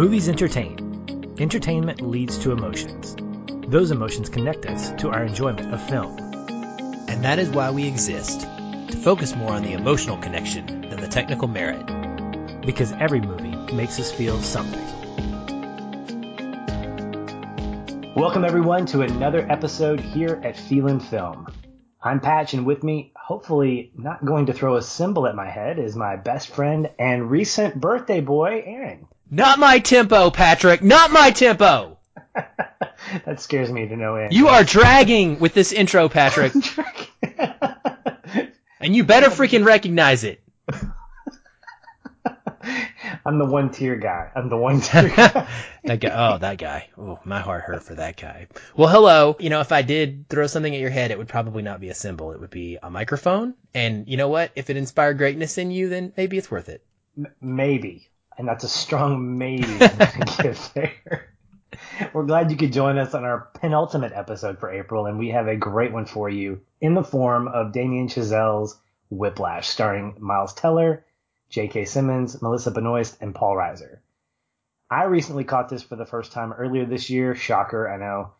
Movies entertain. Entertainment leads to emotions. Those emotions connect us to our enjoyment of film. And that is why we exist to focus more on the emotional connection than the technical merit. Because every movie makes us feel something. Welcome, everyone, to another episode here at Feelin' Film. I'm Patch, and with me, hopefully not going to throw a cymbal at my head, is my best friend and recent birthday boy, Aaron. Not my tempo, Patrick. Not my tempo. that scares me to no end. You are dragging with this intro, Patrick. and you better freaking recognize it. I'm the one tier guy. I'm the one tier guy. that guy. Oh, that guy. Oh, my heart hurt for that guy. Well, hello. You know, if I did throw something at your head, it would probably not be a cymbal. It would be a microphone. And you know what? If it inspired greatness in you, then maybe it's worth it. M- maybe. And that's a strong maybe there. We're glad you could join us on our penultimate episode for April, and we have a great one for you in the form of Damien Chazelle's Whiplash, starring Miles Teller, J.K. Simmons, Melissa Benoist, and Paul Reiser. I recently caught this for the first time earlier this year. Shocker, I know.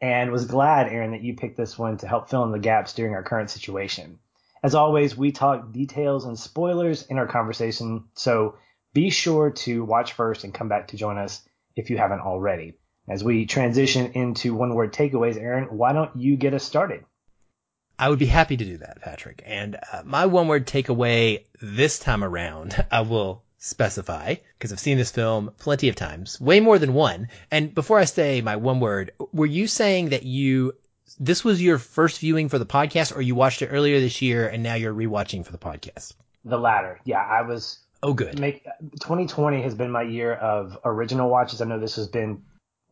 And was glad, Aaron, that you picked this one to help fill in the gaps during our current situation. As always, we talk details and spoilers in our conversation, so be sure to watch first and come back to join us if you haven't already. As we transition into one word takeaways, Aaron, why don't you get us started? I would be happy to do that, Patrick. And uh, my one word takeaway this time around, I will specify because I've seen this film plenty of times, way more than one. And before I say my one word, were you saying that you this was your first viewing for the podcast, or you watched it earlier this year and now you're rewatching for the podcast? The latter. Yeah, I was. Oh, good. Make 2020 has been my year of original watches. I know this has been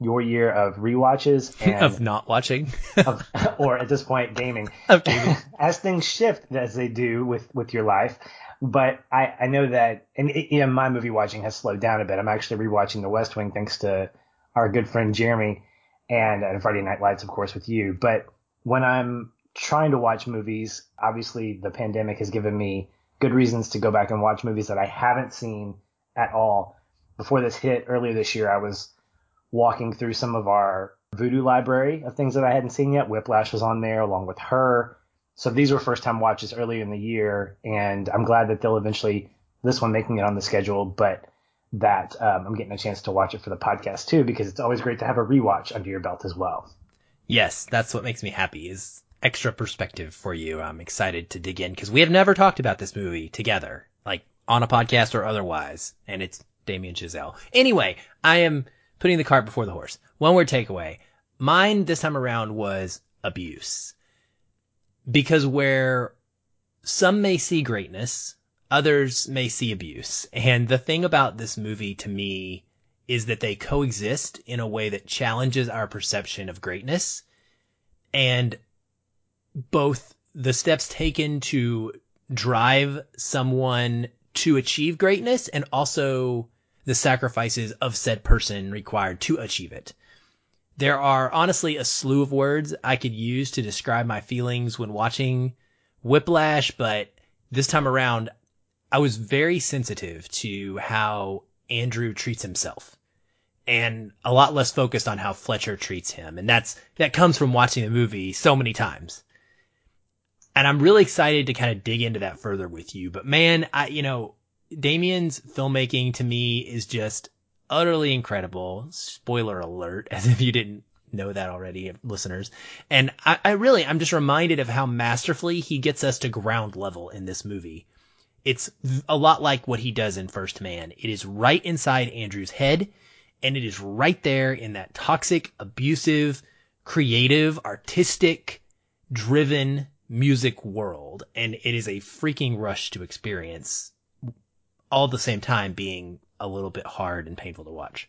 your year of rewatches and of not watching, of, or at this point gaming. Of gaming. as things shift as they do with with your life. But I I know that and it, you know, my movie watching has slowed down a bit. I'm actually rewatching The West Wing thanks to our good friend Jeremy and, and Friday Night Lights, of course, with you. But when I'm trying to watch movies, obviously the pandemic has given me good reasons to go back and watch movies that I haven't seen at all. Before this hit earlier this year, I was walking through some of our Vudu library of things that I hadn't seen yet. Whiplash was on there along with her. So these were first time watches earlier in the year, and I'm glad that they'll eventually this one making it on the schedule, but that um, I'm getting a chance to watch it for the podcast too, because it's always great to have a rewatch under your belt as well. Yes, that's what makes me happy is extra perspective for you. I'm excited to dig in because we have never talked about this movie together, like on a podcast or otherwise, and it's Damien Chazelle. Anyway, I am putting the cart before the horse. One word takeaway. Mine this time around was abuse. Because where some may see greatness, others may see abuse. And the thing about this movie to me is that they coexist in a way that challenges our perception of greatness and both the steps taken to drive someone to achieve greatness and also the sacrifices of said person required to achieve it. There are honestly a slew of words I could use to describe my feelings when watching Whiplash, but this time around, I was very sensitive to how Andrew treats himself and a lot less focused on how Fletcher treats him. And that's, that comes from watching the movie so many times. And I'm really excited to kind of dig into that further with you. But man, I, you know, Damien's filmmaking to me is just utterly incredible. Spoiler alert, as if you didn't know that already, listeners. And I, I really, I'm just reminded of how masterfully he gets us to ground level in this movie. It's a lot like what he does in First Man. It is right inside Andrew's head, and it is right there in that toxic, abusive, creative, artistic, driven music world. And it is a freaking rush to experience all at the same time being a little bit hard and painful to watch.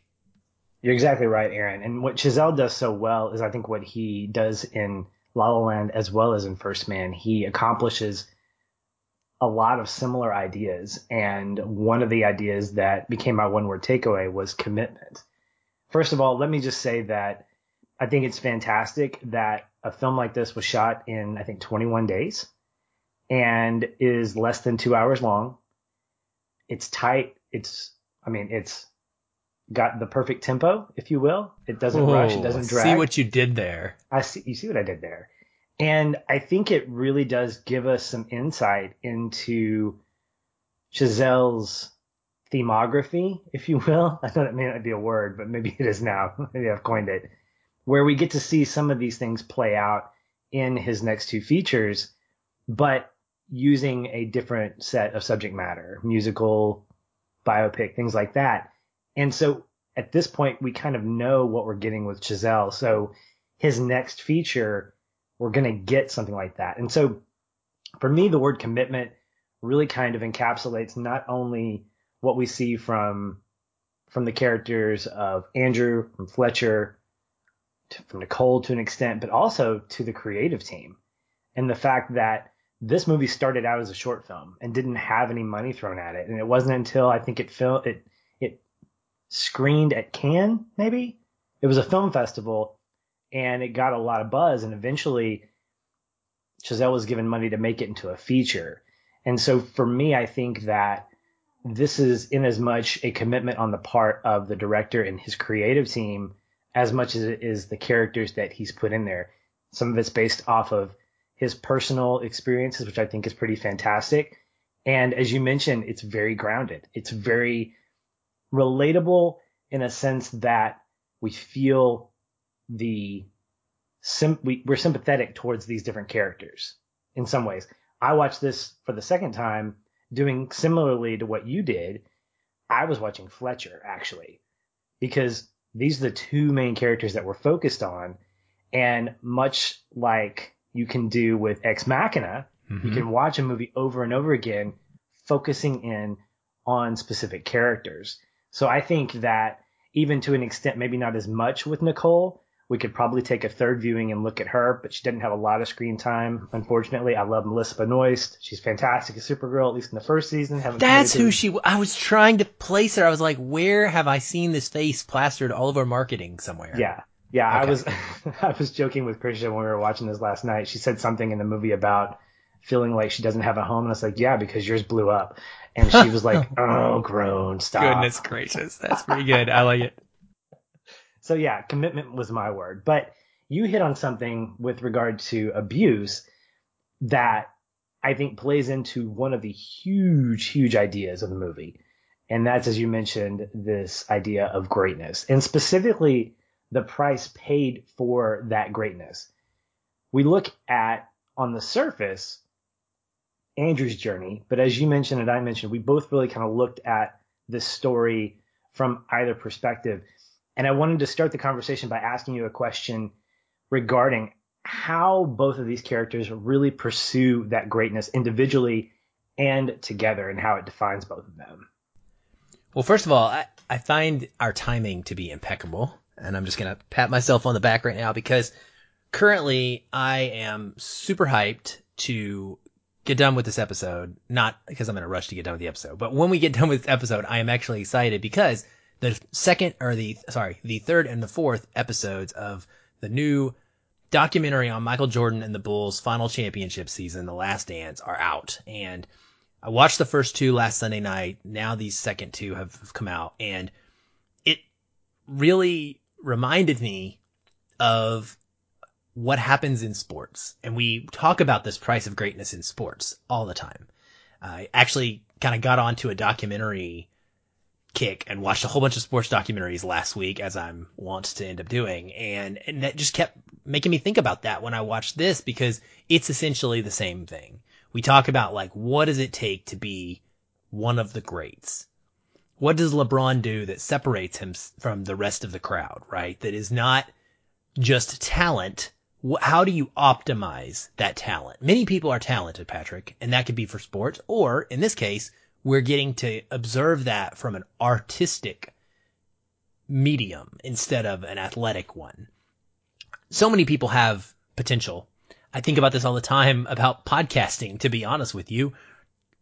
You're exactly right, Aaron. And what Chazelle does so well is I think what he does in La La Land as well as in First Man, he accomplishes a lot of similar ideas. And one of the ideas that became my one word takeaway was commitment. First of all, let me just say that I think it's fantastic that a film like this was shot in, I think, 21 days and is less than two hours long. It's tight. It's, I mean, it's got the perfect tempo, if you will. It doesn't rush, it doesn't drag. See what you did there. I see. You see what I did there, and I think it really does give us some insight into Chazelle's themography, if you will. I thought it may not be a word, but maybe it is now. maybe I've coined it. Where we get to see some of these things play out in his next two features, but using a different set of subject matter, musical, biopic, things like that. And so at this point, we kind of know what we're getting with Chazelle. So his next feature, we're going to get something like that. And so for me, the word commitment really kind of encapsulates not only what we see from from the characters of Andrew, from Fletcher, to, from Nicole to an extent, but also to the creative team, and the fact that this movie started out as a short film and didn't have any money thrown at it, and it wasn't until I think it fil- it it screened at Cannes, maybe? It was a film festival, and it got a lot of buzz, and eventually Chazelle was given money to make it into a feature. And so for me, I think that this is in as much a commitment on the part of the director and his creative team as much as it is the characters that he's put in there. Some of it's based off of his personal experiences, which I think is pretty fantastic. And as you mentioned, it's very grounded. It's very relatable in a sense that we feel the sim- we, we're sympathetic towards these different characters in some ways. I watched this for the second time doing similarly to what you did. I was watching Fletcher actually because these are the two main characters that we're focused on. And much like you can do with Ex Machina, mm-hmm. you can watch a movie over and over again, focusing in on specific characters. So I think that even to an extent, maybe not as much with Nicole, we could probably take a third viewing and look at her, but she didn't have a lot of screen time. Unfortunately, I love Melissa Benoist. She's fantastic as Supergirl, at least in the first season. That's who she. I was trying to place her. I was like, where have I seen this face plastered all over marketing somewhere? Yeah, yeah. Okay. I was, I was joking with Christian when we were watching this last night. She said something in the movie about feeling like she doesn't have a home, and I was like, yeah, because yours blew up. And she was like, oh, grown, stop. Goodness gracious, that's pretty good. I like it. So yeah, commitment was my word. But you hit on something with regard to abuse that I think plays into one of the huge, huge ideas of the movie. And that's, as you mentioned, this idea of greatness and specifically the price paid for that greatness. We look at on the surface Andrew's journey, but as you mentioned and I mentioned, we both really kind of looked at this story from either perspective. And I wanted to start the conversation by asking you a question regarding how both of these characters really pursue that greatness individually and together and how it defines both of them. Well, first of all, I, I find our timing to be impeccable. And I'm just going to pat myself on the back right now because currently I am super hyped to get done with this episode. Not because I'm in a rush to get done with the episode, but when we get done with this episode, I am actually excited because the second or the sorry the third and the fourth episodes of the new documentary on Michael Jordan and the Bulls final championship season, The Last Dance, are out. And I watched the first two last Sunday night. Now these second two have, come out and it really reminded me of what happens in sports. And we talk about this price of greatness in sports all the time. I actually kind of got onto a documentary kick and watched a whole bunch of sports documentaries last week as I'm wont to end up doing. And, and that just kept making me think about that when I watched this because it's essentially the same thing. We talk about like, what does it take to be one of the greats? What does LeBron do that separates him from the rest of the crowd, right? That is not just talent. How do you optimize that talent? Many people are talented, Patrick, and that could be for sports or in this case, we're getting to observe that from an artistic medium instead of an athletic one. So many people have potential. I think about this all the time about podcasting, to be honest with you.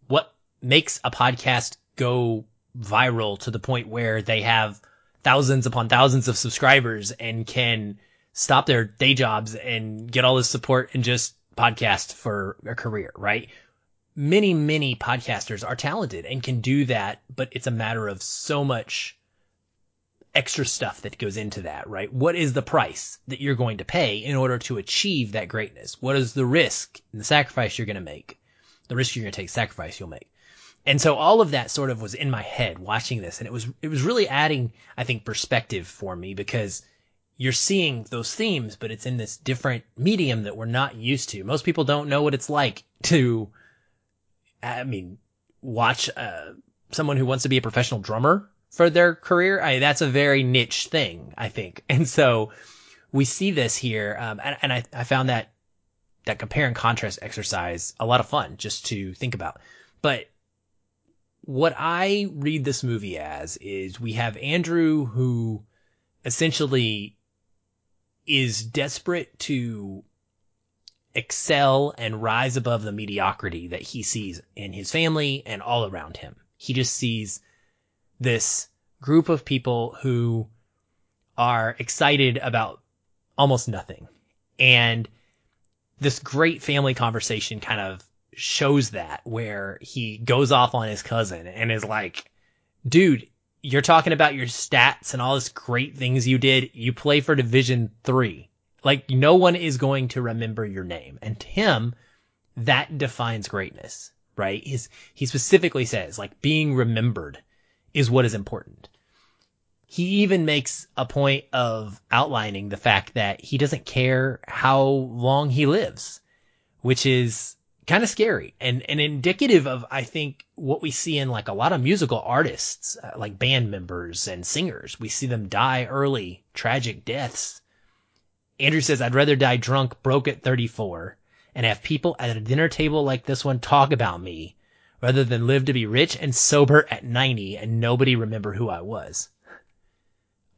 What makes a podcast go viral to the point where they have thousands upon thousands of subscribers and can stop their day jobs and get all this support and just podcast for a career, right? Many, many podcasters are talented and can do that, but it's a matter of so much extra stuff that goes into that, right? What is the price that you're going to pay in order to achieve that greatness? What is the risk and the sacrifice you're going to make? The risk you're going to take, sacrifice you'll make. And so all of that sort of was in my head watching this and it was, it was really adding, I think, perspective for me because you're seeing those themes, but it's in this different medium that we're not used to. Most people don't know what it's like to, I mean, watch, uh, someone who wants to be a professional drummer for their career. I, that's a very niche thing, I think. And so we see this here. Um, and, and I, I found that, that compare and contrast exercise a lot of fun just to think about. But what I read this movie as is we have Andrew who essentially is desperate to excel and rise above the mediocrity that he sees in his family and all around him. He just sees this group of people who are excited about almost nothing. And this great family conversation kind of shows that where he goes off on his cousin and is like, dude, you're talking about your stats and all this great things you did. You play for division three. Like no one is going to remember your name. And to him, that defines greatness, right? He's, he specifically says like being remembered is what is important. He even makes a point of outlining the fact that he doesn't care how long he lives, which is kind of scary and, and indicative of, I think, what we see in like a lot of musical artists, uh, like band members and singers. We see them die early, tragic deaths. Andrew says, I'd rather die drunk, broke at 34 and have people at a dinner table like this one talk about me rather than live to be rich and sober at 90 and nobody remember who I was.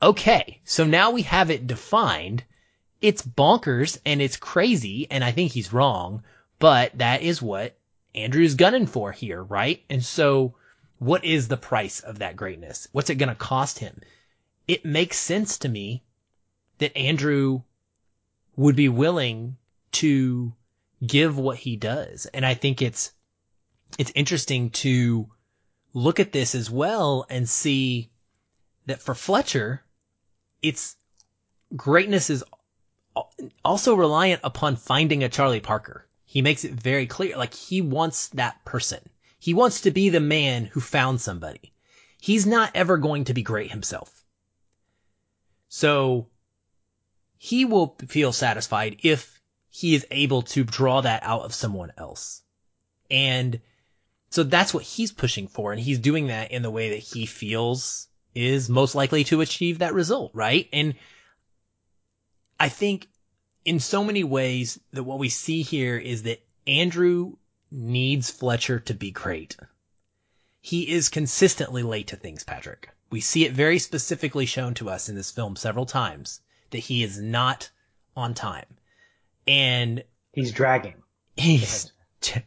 Okay. So now we have it defined. It's bonkers and it's crazy. And I think he's wrong but that is what Andrew's gunning for here, right? And so what is the price of that greatness? What's it going to cost him? It makes sense to me that Andrew would be willing to give what he does. And I think it's, it's interesting to look at this as well and see that for Fletcher, it's greatness is also reliant upon finding a Charlie Parker. He makes it very clear, like he wants that person. He wants to be the man who found somebody. He's not ever going to be great himself. So he will feel satisfied if he is able to draw that out of someone else. And so that's what he's pushing for. And he's doing that in the way that he feels is most likely to achieve that result, right? And I think in so many ways that what we see here is that Andrew needs Fletcher to be great. He is consistently late to things, Patrick. We see it very specifically shown to us in this film several times that he is not on time. And he's dragging. He's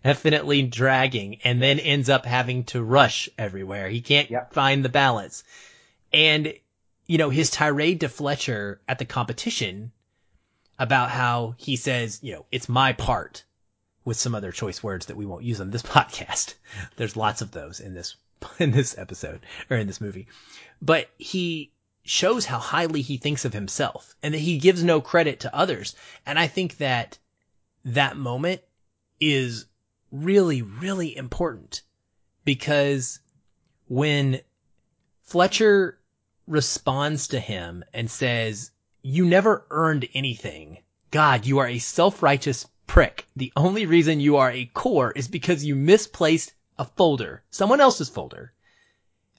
definitely dragging and then ends up having to rush everywhere. He can't yep. find the balance. And, you know, his tirade to Fletcher at the competition about how he says, you know, it's my part with some other choice words that we won't use on this podcast. There's lots of those in this, in this episode or in this movie, but he shows how highly he thinks of himself and that he gives no credit to others. And I think that that moment is really, really important because when Fletcher responds to him and says, you never earned anything. God, you are a self-righteous prick. The only reason you are a core is because you misplaced a folder, someone else's folder.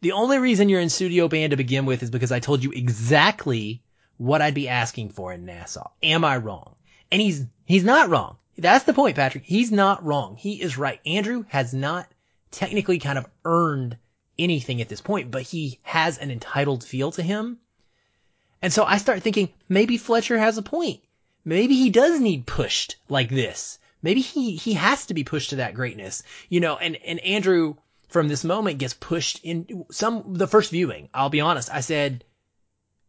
The only reason you're in studio band to begin with is because I told you exactly what I'd be asking for in Nassau. Am I wrong? And he's, he's not wrong. That's the point, Patrick. He's not wrong. He is right. Andrew has not technically kind of earned anything at this point, but he has an entitled feel to him and so I start thinking maybe Fletcher has a point. Maybe he does need pushed like this. Maybe he, he has to be pushed to that greatness, you know, and, and Andrew from this moment gets pushed in some, the first viewing. I'll be honest. I said,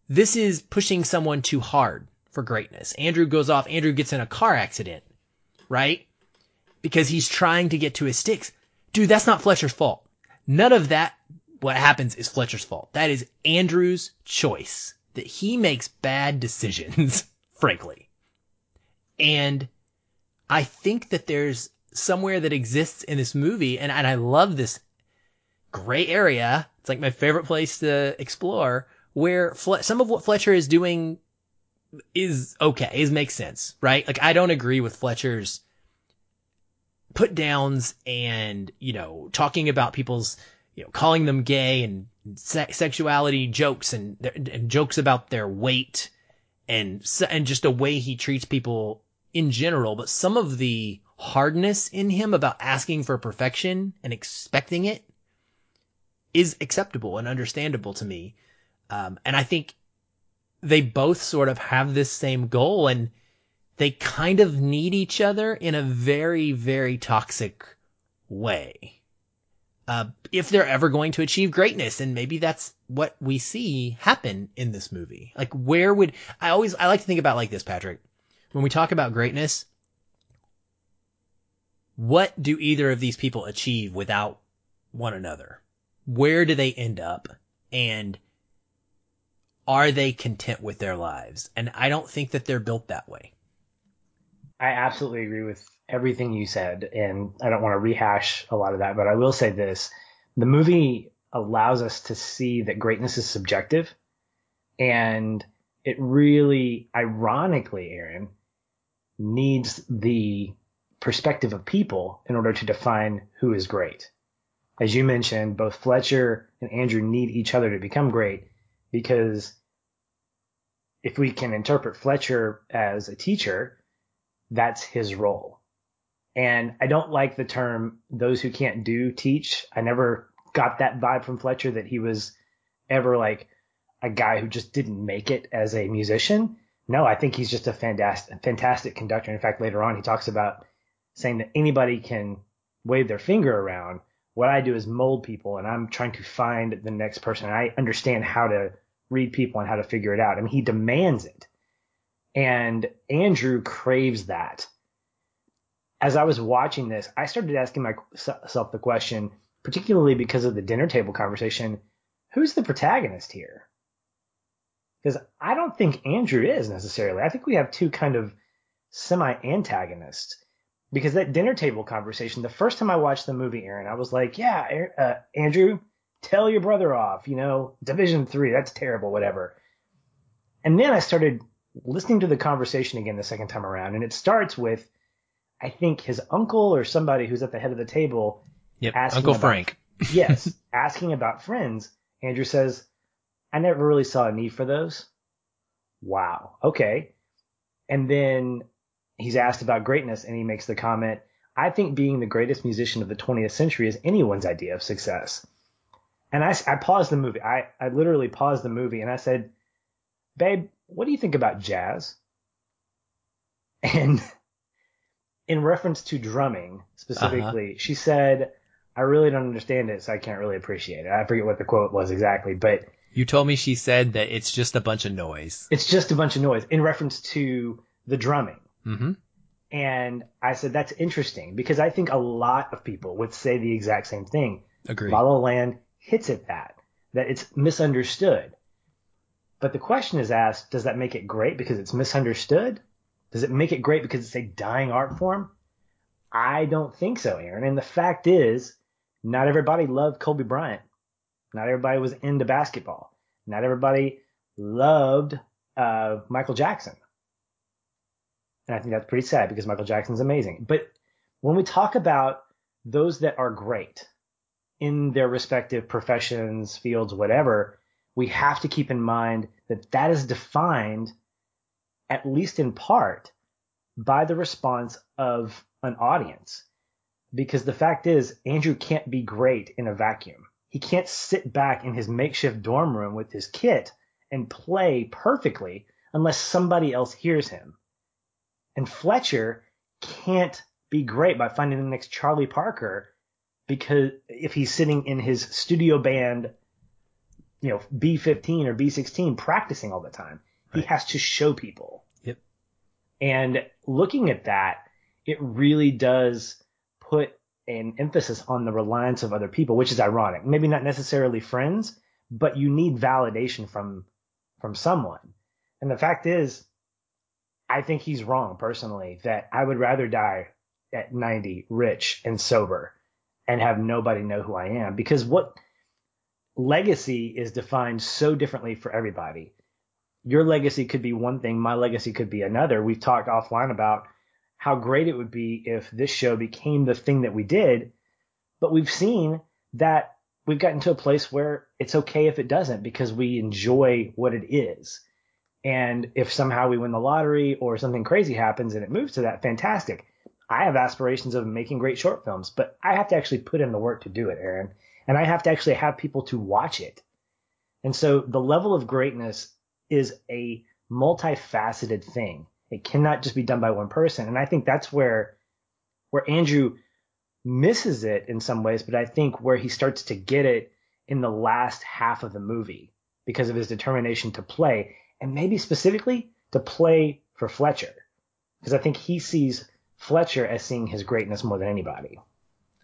this is pushing someone too hard for greatness. Andrew goes off. Andrew gets in a car accident, right? Because he's trying to get to his sticks. Dude, that's not Fletcher's fault. None of that what happens is Fletcher's fault. That is Andrew's choice that he makes bad decisions, frankly. And I think that there's somewhere that exists in this movie, and, and I love this gray area. It's like my favorite place to explore where Fle- some of what Fletcher is doing is okay, is makes sense, right? Like I don't agree with Fletcher's put downs and, you know, talking about people's, you know, calling them gay and se- sexuality jokes and, and jokes about their weight and, and just a way he treats people in general. But some of the hardness in him about asking for perfection and expecting it is acceptable and understandable to me. Um, and I think they both sort of have this same goal and they kind of need each other in a very, very toxic way. Uh, if they're ever going to achieve greatness, and maybe that's what we see happen in this movie. Like, where would, I always, I like to think about like this, Patrick. When we talk about greatness, what do either of these people achieve without one another? Where do they end up? And are they content with their lives? And I don't think that they're built that way. I absolutely agree with everything you said, and I don't want to rehash a lot of that, but I will say this. The movie allows us to see that greatness is subjective, and it really, ironically, Aaron, needs the perspective of people in order to define who is great. As you mentioned, both Fletcher and Andrew need each other to become great because if we can interpret Fletcher as a teacher, that's his role. And I don't like the term those who can't do teach. I never got that vibe from Fletcher that he was ever like a guy who just didn't make it as a musician. No, I think he's just a fantastic, fantastic conductor. In fact, later on, he talks about saying that anybody can wave their finger around. What I do is mold people, and I'm trying to find the next person. I understand how to read people and how to figure it out. I mean, he demands it. And Andrew craves that. As I was watching this, I started asking myself the question, particularly because of the dinner table conversation, who's the protagonist here? Because I don't think Andrew is necessarily. I think we have two kind of semi antagonists. Because that dinner table conversation, the first time I watched the movie, Aaron, I was like, yeah, uh, Andrew, tell your brother off, you know, Division Three, that's terrible, whatever. And then I started listening to the conversation again the second time around, and it starts with, I think his uncle or somebody who's at the head of the table. Yep, Uncle about, Frank. yes, asking about friends. Andrew says, I never really saw a need for those. Wow. Okay. And then he's asked about greatness, and he makes the comment, I think being the greatest musician of the 20th century is anyone's idea of success. And I, I paused the movie. I, I literally paused the movie and I said, Babe, what do you think about jazz? And in reference to drumming specifically, uh-huh. she said, I really don't understand it, so I can't really appreciate it. I forget what the quote was exactly, but. You told me she said that it's just a bunch of noise. It's just a bunch of noise in reference to the drumming. Mm-hmm. And I said, that's interesting because I think a lot of people would say the exact same thing. Agreed. La La Land hits at that, that it's misunderstood. But the question is asked, does that make it great because it's misunderstood? Does it make it great because it's a dying art form? I don't think so, Aaron. And the fact is, not everybody loved Kobe Bryant. Not everybody was into basketball. Not everybody loved uh, Michael Jackson. And I think that's pretty sad because Michael Jackson's amazing. But when we talk about those that are great, in their respective professions, fields, whatever, we have to keep in mind that that is defined, at least in part, by the response of an audience. Because the fact is, Andrew can't be great in a vacuum. He can't sit back in his makeshift dorm room with his kit and play perfectly unless somebody else hears him. And Fletcher can't be great by finding the next Charlie Parker because if he's sitting in his studio band, you know, B15 or B16 practicing all the time, right. he has to show people. Yep. And looking at that, it really does put an emphasis on the reliance of other people, which is ironic. Maybe not necessarily friends, but you need validation from from someone. And the fact is, I think he's wrong personally that I would rather die at 90 rich and sober and have nobody know who I am because what legacy is defined so differently for everybody. Your legacy could be one thing, my legacy could be another. We've talked offline about how great it would be if this show became the thing that we did, but we've seen that we've gotten to a place where it's okay if it doesn't because we enjoy what it is. And if somehow we win the lottery or something crazy happens and it moves to that, fantastic. I have aspirations of making great short films, but I have to actually put in the work to do it, Aaron. And I have to actually have people to watch it. And so the level of greatness is a multifaceted thing. It cannot just be done by one person. And I think that's where where Andrew misses it in some ways, but I think where he starts to get it in the last half of the movie because of his determination to play and maybe specifically to play for Fletcher. Because I think he sees Fletcher as seeing his greatness more than anybody.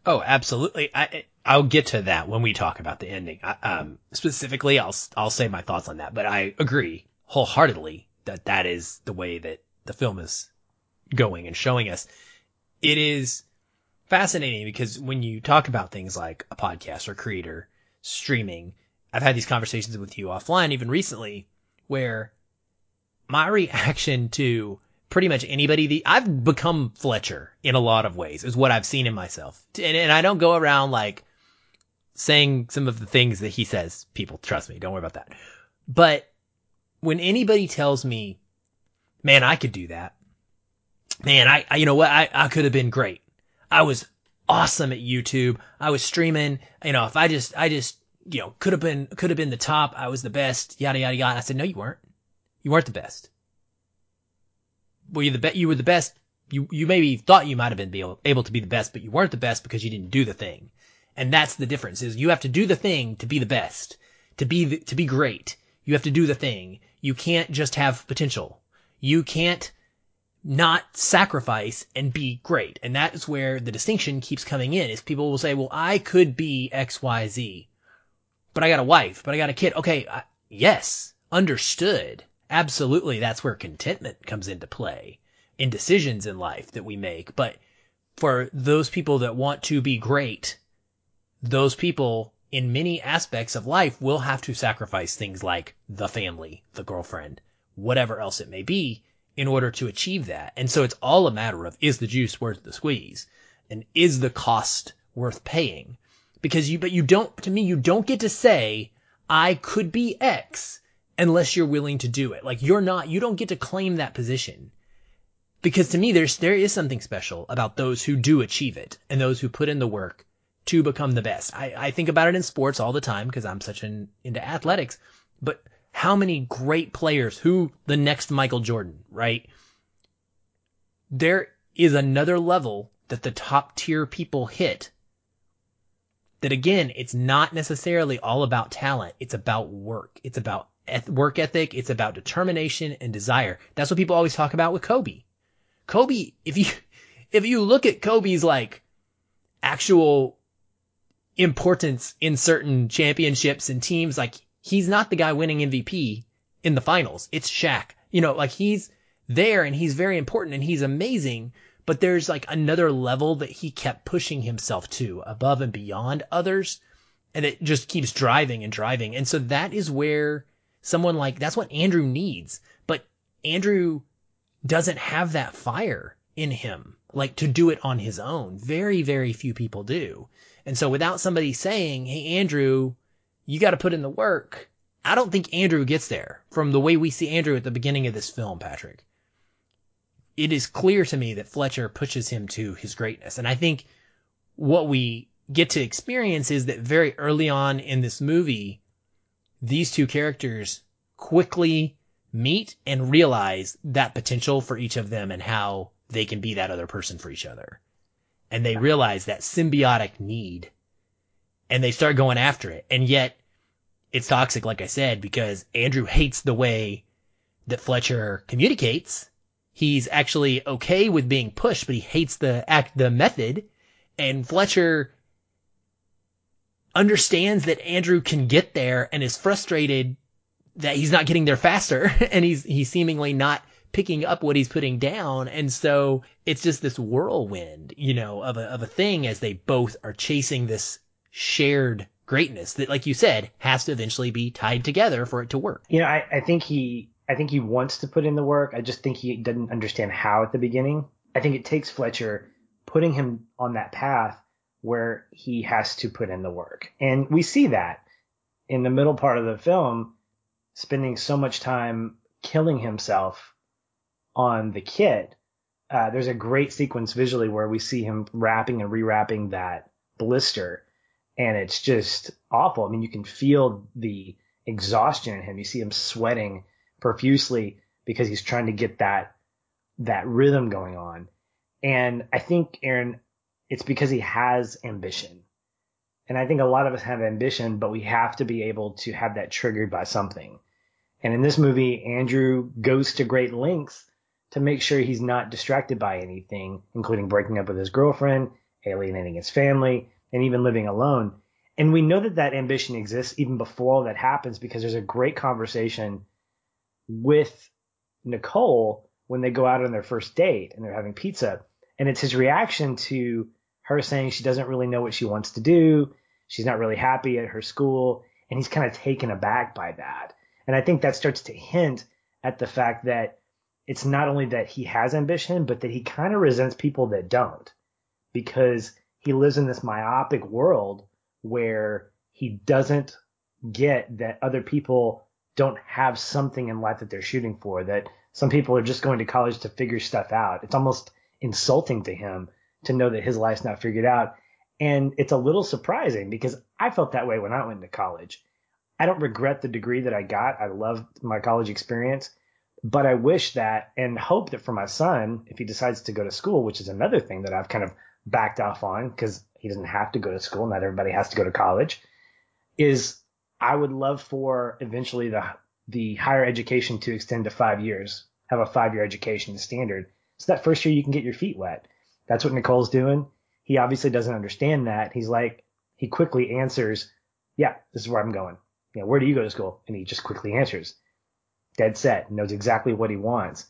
Oh, absolutely. I I'll get to that when we talk about the ending. I, um, specifically, I'll I'll say my thoughts on that, but I agree wholeheartedly that that is the way that the film is going and showing us. It is fascinating because when you talk about things like a podcast or creator streaming, I've had these conversations with you offline even recently where my reaction to pretty much anybody. The I've become Fletcher in a lot of ways, is what I've seen in myself, and, and I don't go around like saying some of the things that he says. People trust me, don't worry about that. But when anybody tells me, "Man, I could do that," man, I, I you know what, I I could have been great. I was awesome at YouTube. I was streaming. You know, if I just I just you know could have been could have been the top. I was the best. Yada yada yada. I said, no, you weren't. You weren't the best were you the best? You were the best. You you maybe thought you might have been able, able to be the best, but you weren't the best because you didn't do the thing. And that's the difference. Is you have to do the thing to be the best, to be the, to be great. You have to do the thing. You can't just have potential. You can't not sacrifice and be great. And that is where the distinction keeps coming in is people will say, well, I could be X, Y, Z, but I got a wife, but I got a kid. Okay. I, yes. Understood absolutely that's where contentment comes into play in decisions in life that we make. But for those people that want to be great, those people in many aspects of life will have to sacrifice things like the family, the girlfriend, whatever else it may be in order to achieve that. And so it's all a matter of is the juice worth the squeeze? And is the cost worth paying? Because you, but you don't, to me, you don't get to say, I could be X unless you're willing to do it. Like you're not, you don't get to claim that position. Because to me, there's, there is something special about those who do achieve it and those who put in the work to become the best. I, I think about it in sports all the time because I'm such an, into athletics, but how many great players who the next Michael Jordan, right? There is another level that the top tier people hit that again, it's not necessarily all about talent. It's about work. It's about work ethic. It's about determination and desire. That's what people always talk about with Kobe. Kobe, if you, if you look at Kobe's like actual importance in certain championships and teams, like he's not the guy winning MVP in the finals. It's Shaq. You know, like he's there and he's very important and he's amazing, but there's like another level that he kept pushing himself to above and beyond others. And it just keeps driving and driving. And so that is where someone like that's what Andrew needs. But Andrew doesn't have that fire in him, like to do it on his own. Very, very few people do. And so without somebody saying, Hey, Andrew, you got to put in the work. I don't think Andrew gets there from the way we see Andrew at the beginning of this film, Patrick. It is clear to me that Fletcher pushes him to his greatness. And I think what we get to experience is that very early on in this movie, these two characters quickly meet and realize that potential for each of them and how they can be that other person for each other. And they realize that symbiotic need and they start going after it. And yet it's toxic, like I said, because Andrew hates the way that Fletcher communicates. He's actually okay with being pushed, but he hates the act, the method. And Fletcher understands that Andrew can get there and is frustrated that he's not getting there faster and he's, he's seemingly not picking up what he's putting down. And so it's just this whirlwind, you know, of a, of a thing as they both are chasing this shared greatness that, like you said, has to eventually be tied together for it to work. You know, I, I think he, I think he wants to put in the work. I just think he doesn't understand how at the beginning. I think it takes Fletcher putting him on that path where he has to put in the work. And we see that in the middle part of the film, spending so much time killing himself on the kit. Uh, there's a great sequence visually where we see him wrapping and rewrapping that blister, and it's just awful. I mean, you can feel the exhaustion in him. You see him sweating profusely because he's trying to get that that rhythm going on. And I think Aaron, it's because he has ambition. And I think a lot of us have ambition, but we have to be able to have that triggered by something. And in this movie, Andrew goes to great lengths to make sure he's not distracted by anything, including breaking up with his girlfriend, alienating his family, and even living alone. And we know that that ambition exists even before all that happens because there's a great conversation with Nicole when they go out on their first date and they're having pizza. And it's his reaction to her saying she doesn't really know what she wants to do. She's not really happy at her school. And he's kind of taken aback by that. And I think that starts to hint at the fact that it's not only that he has ambition, but that he kind of resents people that don't because he lives in this myopic world where he doesn't get that other people don't have something in life that they're shooting for, that some people are just going to college to figure stuff out. It's almost insulting to him to know that his life's not figured out. And it's a little surprising because I felt that way when I went to college. I don't regret the degree that I got. I loved my college experience, but I wish that and hope that for my son, if he decides to go to school, which is another thing that I've kind of backed off on because he doesn't have to go to school. Not everybody has to go to college. Is I would love for eventually the the higher education to extend to five years, have a five year education standard. So that first year you can get your feet wet. That's what Nicole's doing. He obviously doesn't understand that. He's like, he quickly answers, yeah, this is where I'm going. You know, where do you go to school? And he just quickly answers, dead set, knows exactly what he wants.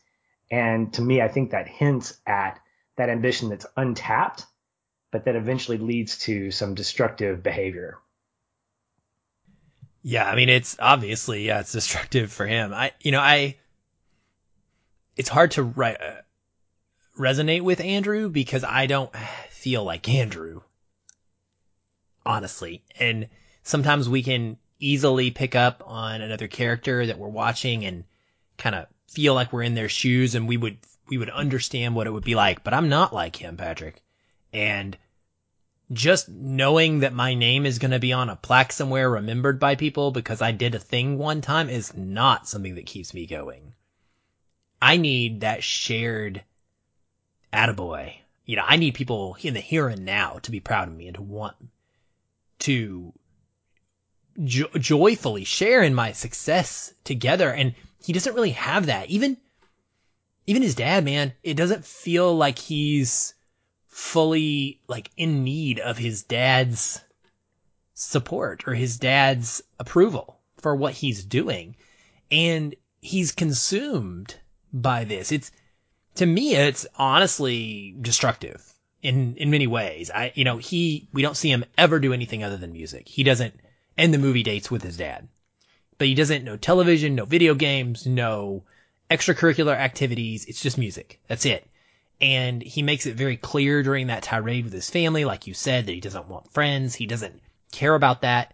And to me, I think that hints at that ambition that's untapped, but that eventually leads to some destructive behavior. Yeah, I mean, it's obviously, yeah, it's destructive for him. I, you know, I, it's hard to uh, resonate with Andrew because I don't feel like Andrew, honestly. And sometimes we can easily pick up on another character that we're watching and kind of feel like we're in their shoes and we would, we would understand what it would be like, but I'm not like him, Patrick. And just knowing that my name is going to be on a plaque somewhere remembered by people because I did a thing one time is not something that keeps me going. I need that shared attaboy. You know, I need people in the here and now to be proud of me and to want to jo- joyfully share in my success together. And he doesn't really have that. Even, even his dad, man, it doesn't feel like he's fully like in need of his dad's support or his dad's approval for what he's doing. And he's consumed by this. It's, to me, it's honestly destructive in, in many ways. I, you know, he, we don't see him ever do anything other than music. He doesn't end the movie dates with his dad, but he doesn't know television, no video games, no extracurricular activities. It's just music. That's it. And he makes it very clear during that tirade with his family, like you said, that he doesn't want friends. He doesn't care about that.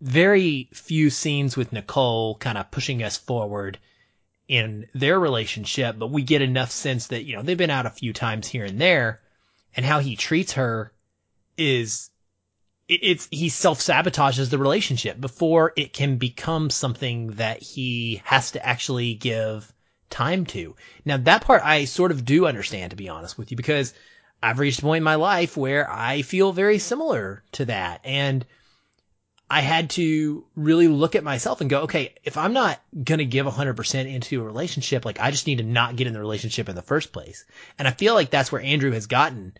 Very few scenes with Nicole kind of pushing us forward in their relationship, but we get enough sense that, you know, they've been out a few times here and there and how he treats her is it's he self sabotages the relationship before it can become something that he has to actually give time to. Now that part I sort of do understand to be honest with you because I've reached a point in my life where I feel very similar to that and I had to really look at myself and go, okay, if I'm not going to give 100% into a relationship, like I just need to not get in the relationship in the first place. And I feel like that's where Andrew has gotten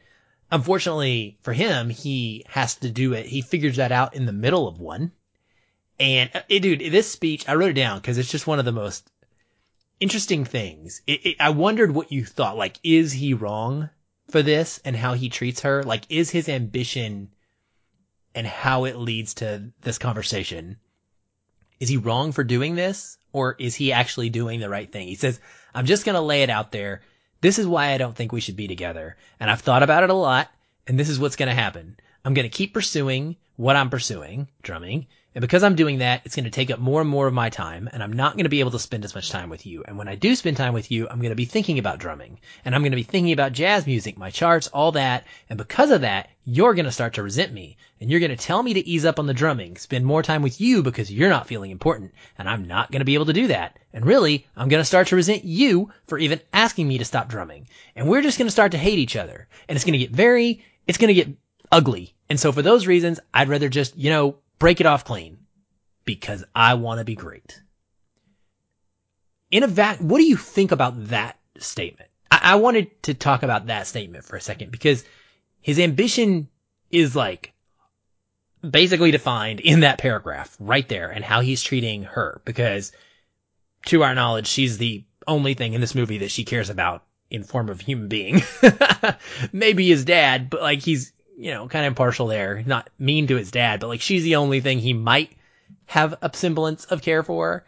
unfortunately for him, he has to do it. He figures that out in the middle of one. And uh, dude, this speech, I wrote it down because it's just one of the most interesting things. It, it, I wondered what you thought. Like, is he wrong for this and how he treats her? Like, is his ambition and how it leads to this conversation? Is he wrong for doing this or is he actually doing the right thing? He says, I'm just going to lay it out there. This is why I don't think we should be together. And I've thought about it a lot and this is what's going to happen. I'm going to keep pursuing what I'm pursuing, drumming, and because I'm doing that, it's going to take up more and more of my time, and I'm not going to be able to spend as much time with you. And when I do spend time with you, I'm going to be thinking about drumming, and I'm going to be thinking about jazz music, my charts, all that. And because of that, you're going to start to resent me, and you're going to tell me to ease up on the drumming, spend more time with you because you're not feeling important, and I'm not going to be able to do that. And really, I'm going to start to resent you for even asking me to stop drumming. And we're just going to start to hate each other, and it's going to get very, it's going to get ugly. And so for those reasons, I'd rather just, you know, break it off clean because I want to be great. In a vac, what do you think about that statement? I-, I wanted to talk about that statement for a second because his ambition is like basically defined in that paragraph right there and how he's treating her because to our knowledge, she's the only thing in this movie that she cares about in form of human being. Maybe his dad, but like he's, you know, kind of impartial there, not mean to his dad, but like she's the only thing he might have a semblance of care for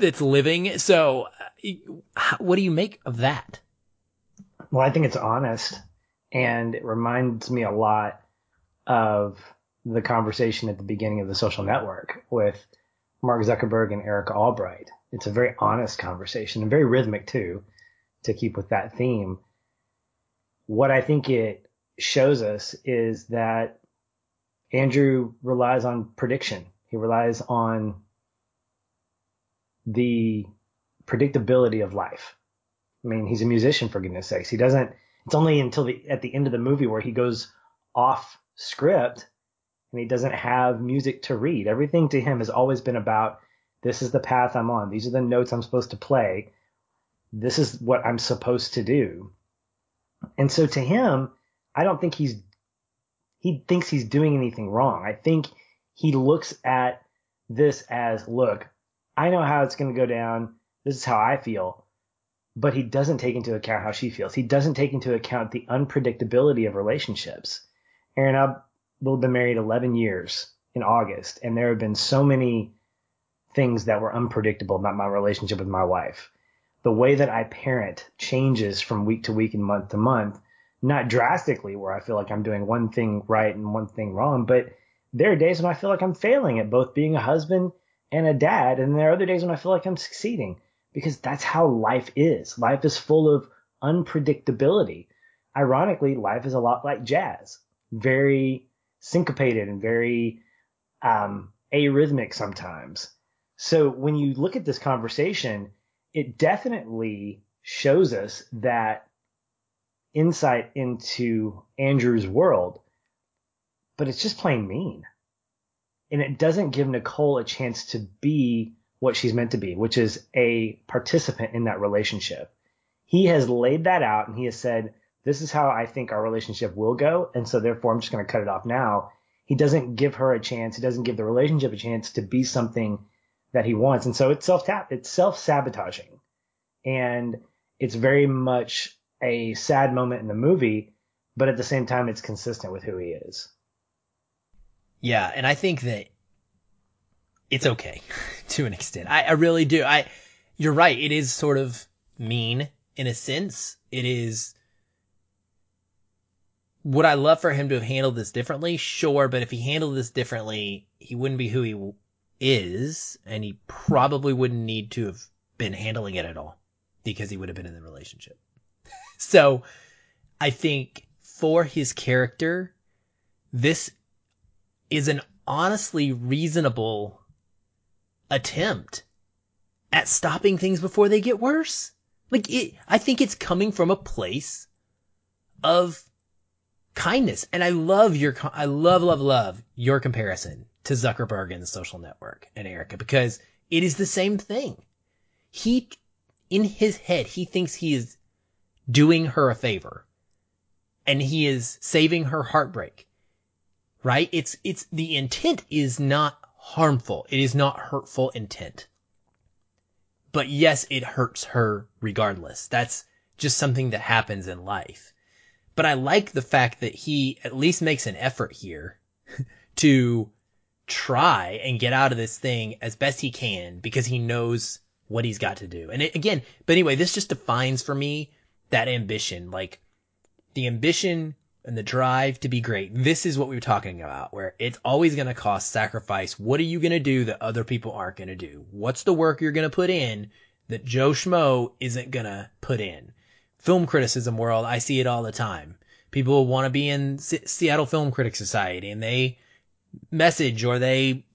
that's living. So uh, what do you make of that? Well, I think it's honest and it reminds me a lot of the conversation at the beginning of the social network with Mark Zuckerberg and Erica Albright. It's a very honest conversation and very rhythmic too, to keep with that theme. What I think it shows us is that Andrew relies on prediction. He relies on the predictability of life. I mean, he's a musician for goodness sakes. He doesn't, it's only until the, at the end of the movie where he goes off script and he doesn't have music to read. Everything to him has always been about this is the path I'm on. These are the notes I'm supposed to play. This is what I'm supposed to do. And so to him, I don't think he's he thinks he's doing anything wrong. I think he looks at this as, look, I know how it's going to go down. This is how I feel. But he doesn't take into account how she feels. He doesn't take into account the unpredictability of relationships. Aaron, I've been married 11 years in August, and there have been so many things that were unpredictable about my relationship with my wife. The way that I parent changes from week to week and month to month not drastically where I feel like I'm doing one thing right and one thing wrong, but there are days when I feel like I'm failing at both being a husband and a dad. And there are other days when I feel like I'm succeeding because that's how life is. Life is full of unpredictability. Ironically, life is a lot like jazz, very syncopated and very um, arrhythmic sometimes. So when you look at this conversation, it definitely shows us that insight into Andrew's world, but it's just plain mean. And it doesn't give Nicole a chance to be what she's meant to be, which is a participant in that relationship. He has laid that out and he has said, this is how I think our relationship will go. And so therefore I'm just going to cut it off now. He doesn't give her a chance. He doesn't give the relationship a chance to be something that he wants. And so it's self tap, it's self sabotaging. And it's very much a sad moment in the movie, but at the same time, it's consistent with who he is. Yeah, and I think that it's okay to an extent. I, I really do. I, you're right. It is sort of mean in a sense. It is. Would I love for him to have handled this differently? Sure, but if he handled this differently, he wouldn't be who he is, and he probably wouldn't need to have been handling it at all because he would have been in the relationship. So I think for his character, this is an honestly reasonable attempt at stopping things before they get worse. Like it, I think it's coming from a place of kindness. And I love your, I love, love, love your comparison to Zuckerberg and the social network and Erica because it is the same thing. He, in his head, he thinks he is doing her a favor. and he is saving her heartbreak. Right? It's, it's, the intent is not harmful. It is not hurtful intent. But yes, it hurts her regardless. That's just something that happens in life. But I like the fact that he at least makes an effort here to try and get out of this thing as best he can because he knows what he's got to do. And it, again, but anyway, this just defines for me that ambition, like the ambition and the drive to be great. This is what we were talking about, where it's always going to cost sacrifice. What are you going to do that other people aren't going to do? What's the work you're going to put in that Joe Schmo isn't going to put in? Film criticism world, I see it all the time. People want to be in S- Seattle Film Critics Society and they message or they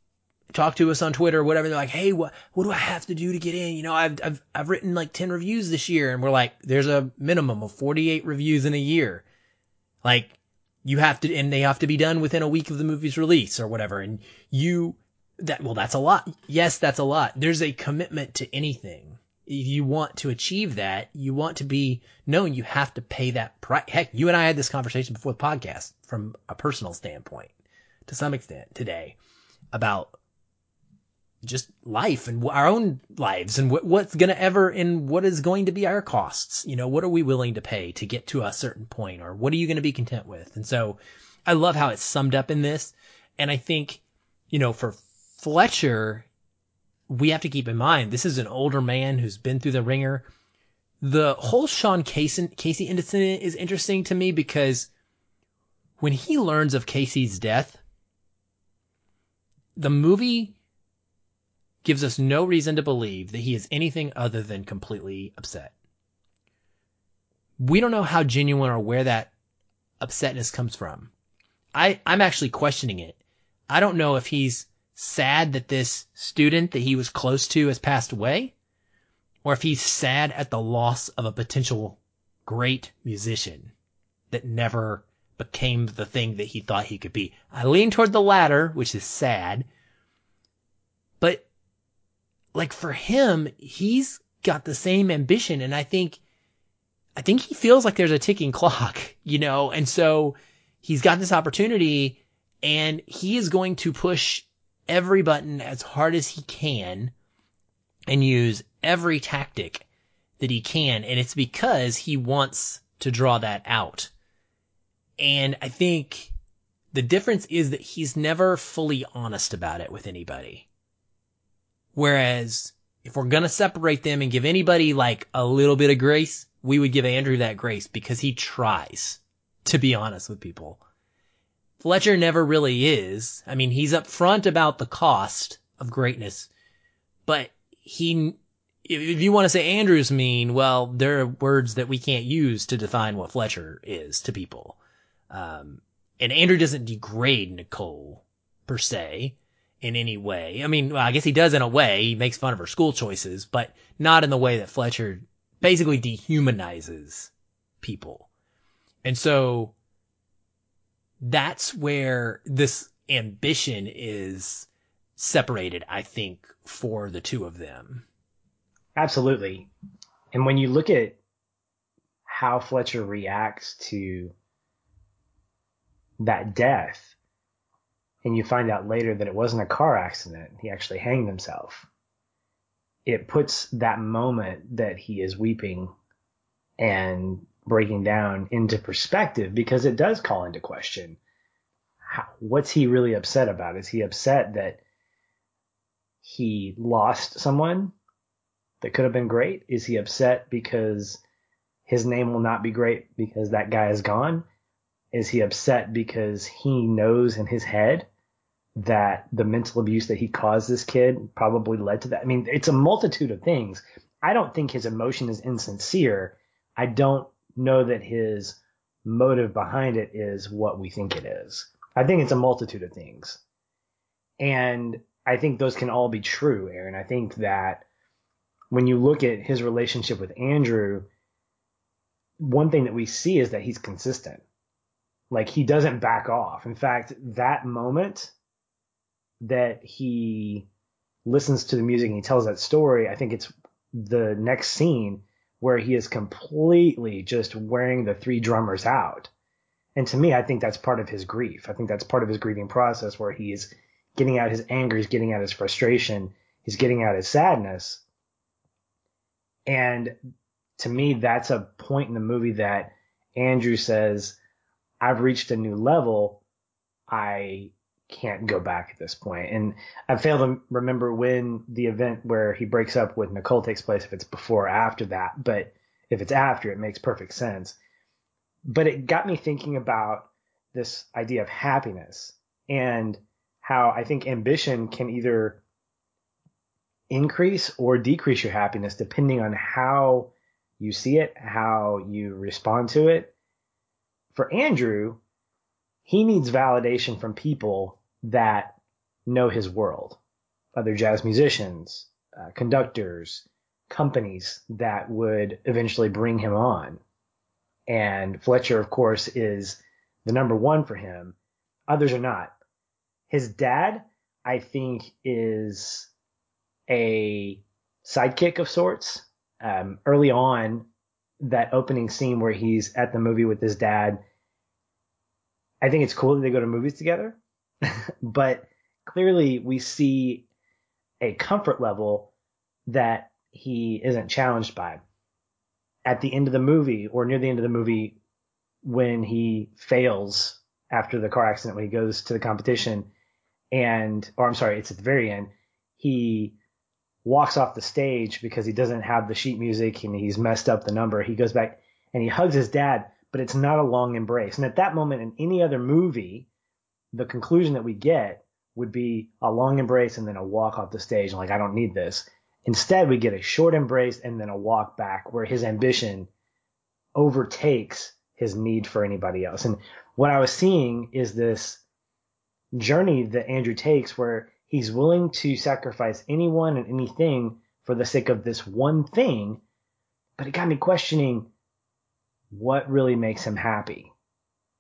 talk to us on Twitter or whatever. They're like, Hey, what, what do I have to do to get in? You know, I've, I've, I've written like 10 reviews this year. And we're like, there's a minimum of 48 reviews in a year. Like you have to, and they have to be done within a week of the movie's release or whatever. And you, that, well, that's a lot. Yes, that's a lot. There's a commitment to anything. If you want to achieve that, you want to be known, you have to pay that price. Heck, you and I had this conversation before the podcast from a personal standpoint to some extent today about just life and our own lives and what's going to ever and what is going to be our costs. You know, what are we willing to pay to get to a certain point or what are you going to be content with? And so I love how it's summed up in this. And I think, you know, for Fletcher, we have to keep in mind this is an older man who's been through the ringer. The whole Sean Casey, Casey incident is interesting to me because when he learns of Casey's death, the movie gives us no reason to believe that he is anything other than completely upset. We don't know how genuine or where that upsetness comes from. I, I'm actually questioning it. I don't know if he's sad that this student that he was close to has passed away, or if he's sad at the loss of a potential great musician that never became the thing that he thought he could be. I lean toward the latter, which is sad. But like for him, he's got the same ambition and I think I think he feels like there's a ticking clock, you know, and so he's got this opportunity and he is going to push every button as hard as he can and use every tactic that he can. And it's because he wants to draw that out. And I think the difference is that he's never fully honest about it with anybody. Whereas if we're going to separate them and give anybody like a little bit of grace, we would give Andrew that grace because he tries to be honest with people. Fletcher never really is. I mean, he's upfront about the cost of greatness, but he, if you want to say Andrew's mean, well, there are words that we can't use to define what Fletcher is to people. Um, and Andrew doesn't degrade Nicole per se in any way. I mean, well, I guess he does in a way. He makes fun of her school choices, but not in the way that Fletcher basically dehumanizes people. And so that's where this ambition is separated, I think, for the two of them. Absolutely. And when you look at how Fletcher reacts to that death, and you find out later that it wasn't a car accident, he actually hanged himself. It puts that moment that he is weeping and breaking down into perspective because it does call into question how, what's he really upset about? Is he upset that he lost someone that could have been great? Is he upset because his name will not be great because that guy is gone? Is he upset because he knows in his head that the mental abuse that he caused this kid probably led to that? I mean, it's a multitude of things. I don't think his emotion is insincere. I don't know that his motive behind it is what we think it is. I think it's a multitude of things. And I think those can all be true, Aaron. I think that when you look at his relationship with Andrew, one thing that we see is that he's consistent. Like he doesn't back off. In fact, that moment that he listens to the music and he tells that story, I think it's the next scene where he is completely just wearing the three drummers out. And to me, I think that's part of his grief. I think that's part of his grieving process where he's getting out his anger, he's getting out his frustration, he's getting out his sadness. And to me, that's a point in the movie that Andrew says, I've reached a new level. I can't go back at this point. And I fail to remember when the event where he breaks up with Nicole takes place, if it's before or after that. But if it's after, it makes perfect sense. But it got me thinking about this idea of happiness and how I think ambition can either increase or decrease your happiness depending on how you see it, how you respond to it. For Andrew, he needs validation from people that know his world, other jazz musicians, uh, conductors, companies that would eventually bring him on. And Fletcher, of course, is the number one for him. Others are not. His dad, I think, is a sidekick of sorts. Um, early on, that opening scene where he's at the movie with his dad, I think it's cool that they go to movies together. but clearly, we see a comfort level that he isn't challenged by. At the end of the movie, or near the end of the movie, when he fails after the car accident, when he goes to the competition, and or I'm sorry, it's at the very end. He walks off the stage because he doesn't have the sheet music and he's messed up the number. He goes back and he hugs his dad, but it's not a long embrace. And at that moment in any other movie, the conclusion that we get would be a long embrace and then a walk off the stage. like, I don't need this. Instead, we get a short embrace and then a walk back where his ambition overtakes his need for anybody else. And what I was seeing is this journey that Andrew takes where he's willing to sacrifice anyone and anything for the sake of this one thing. But it got me questioning what really makes him happy.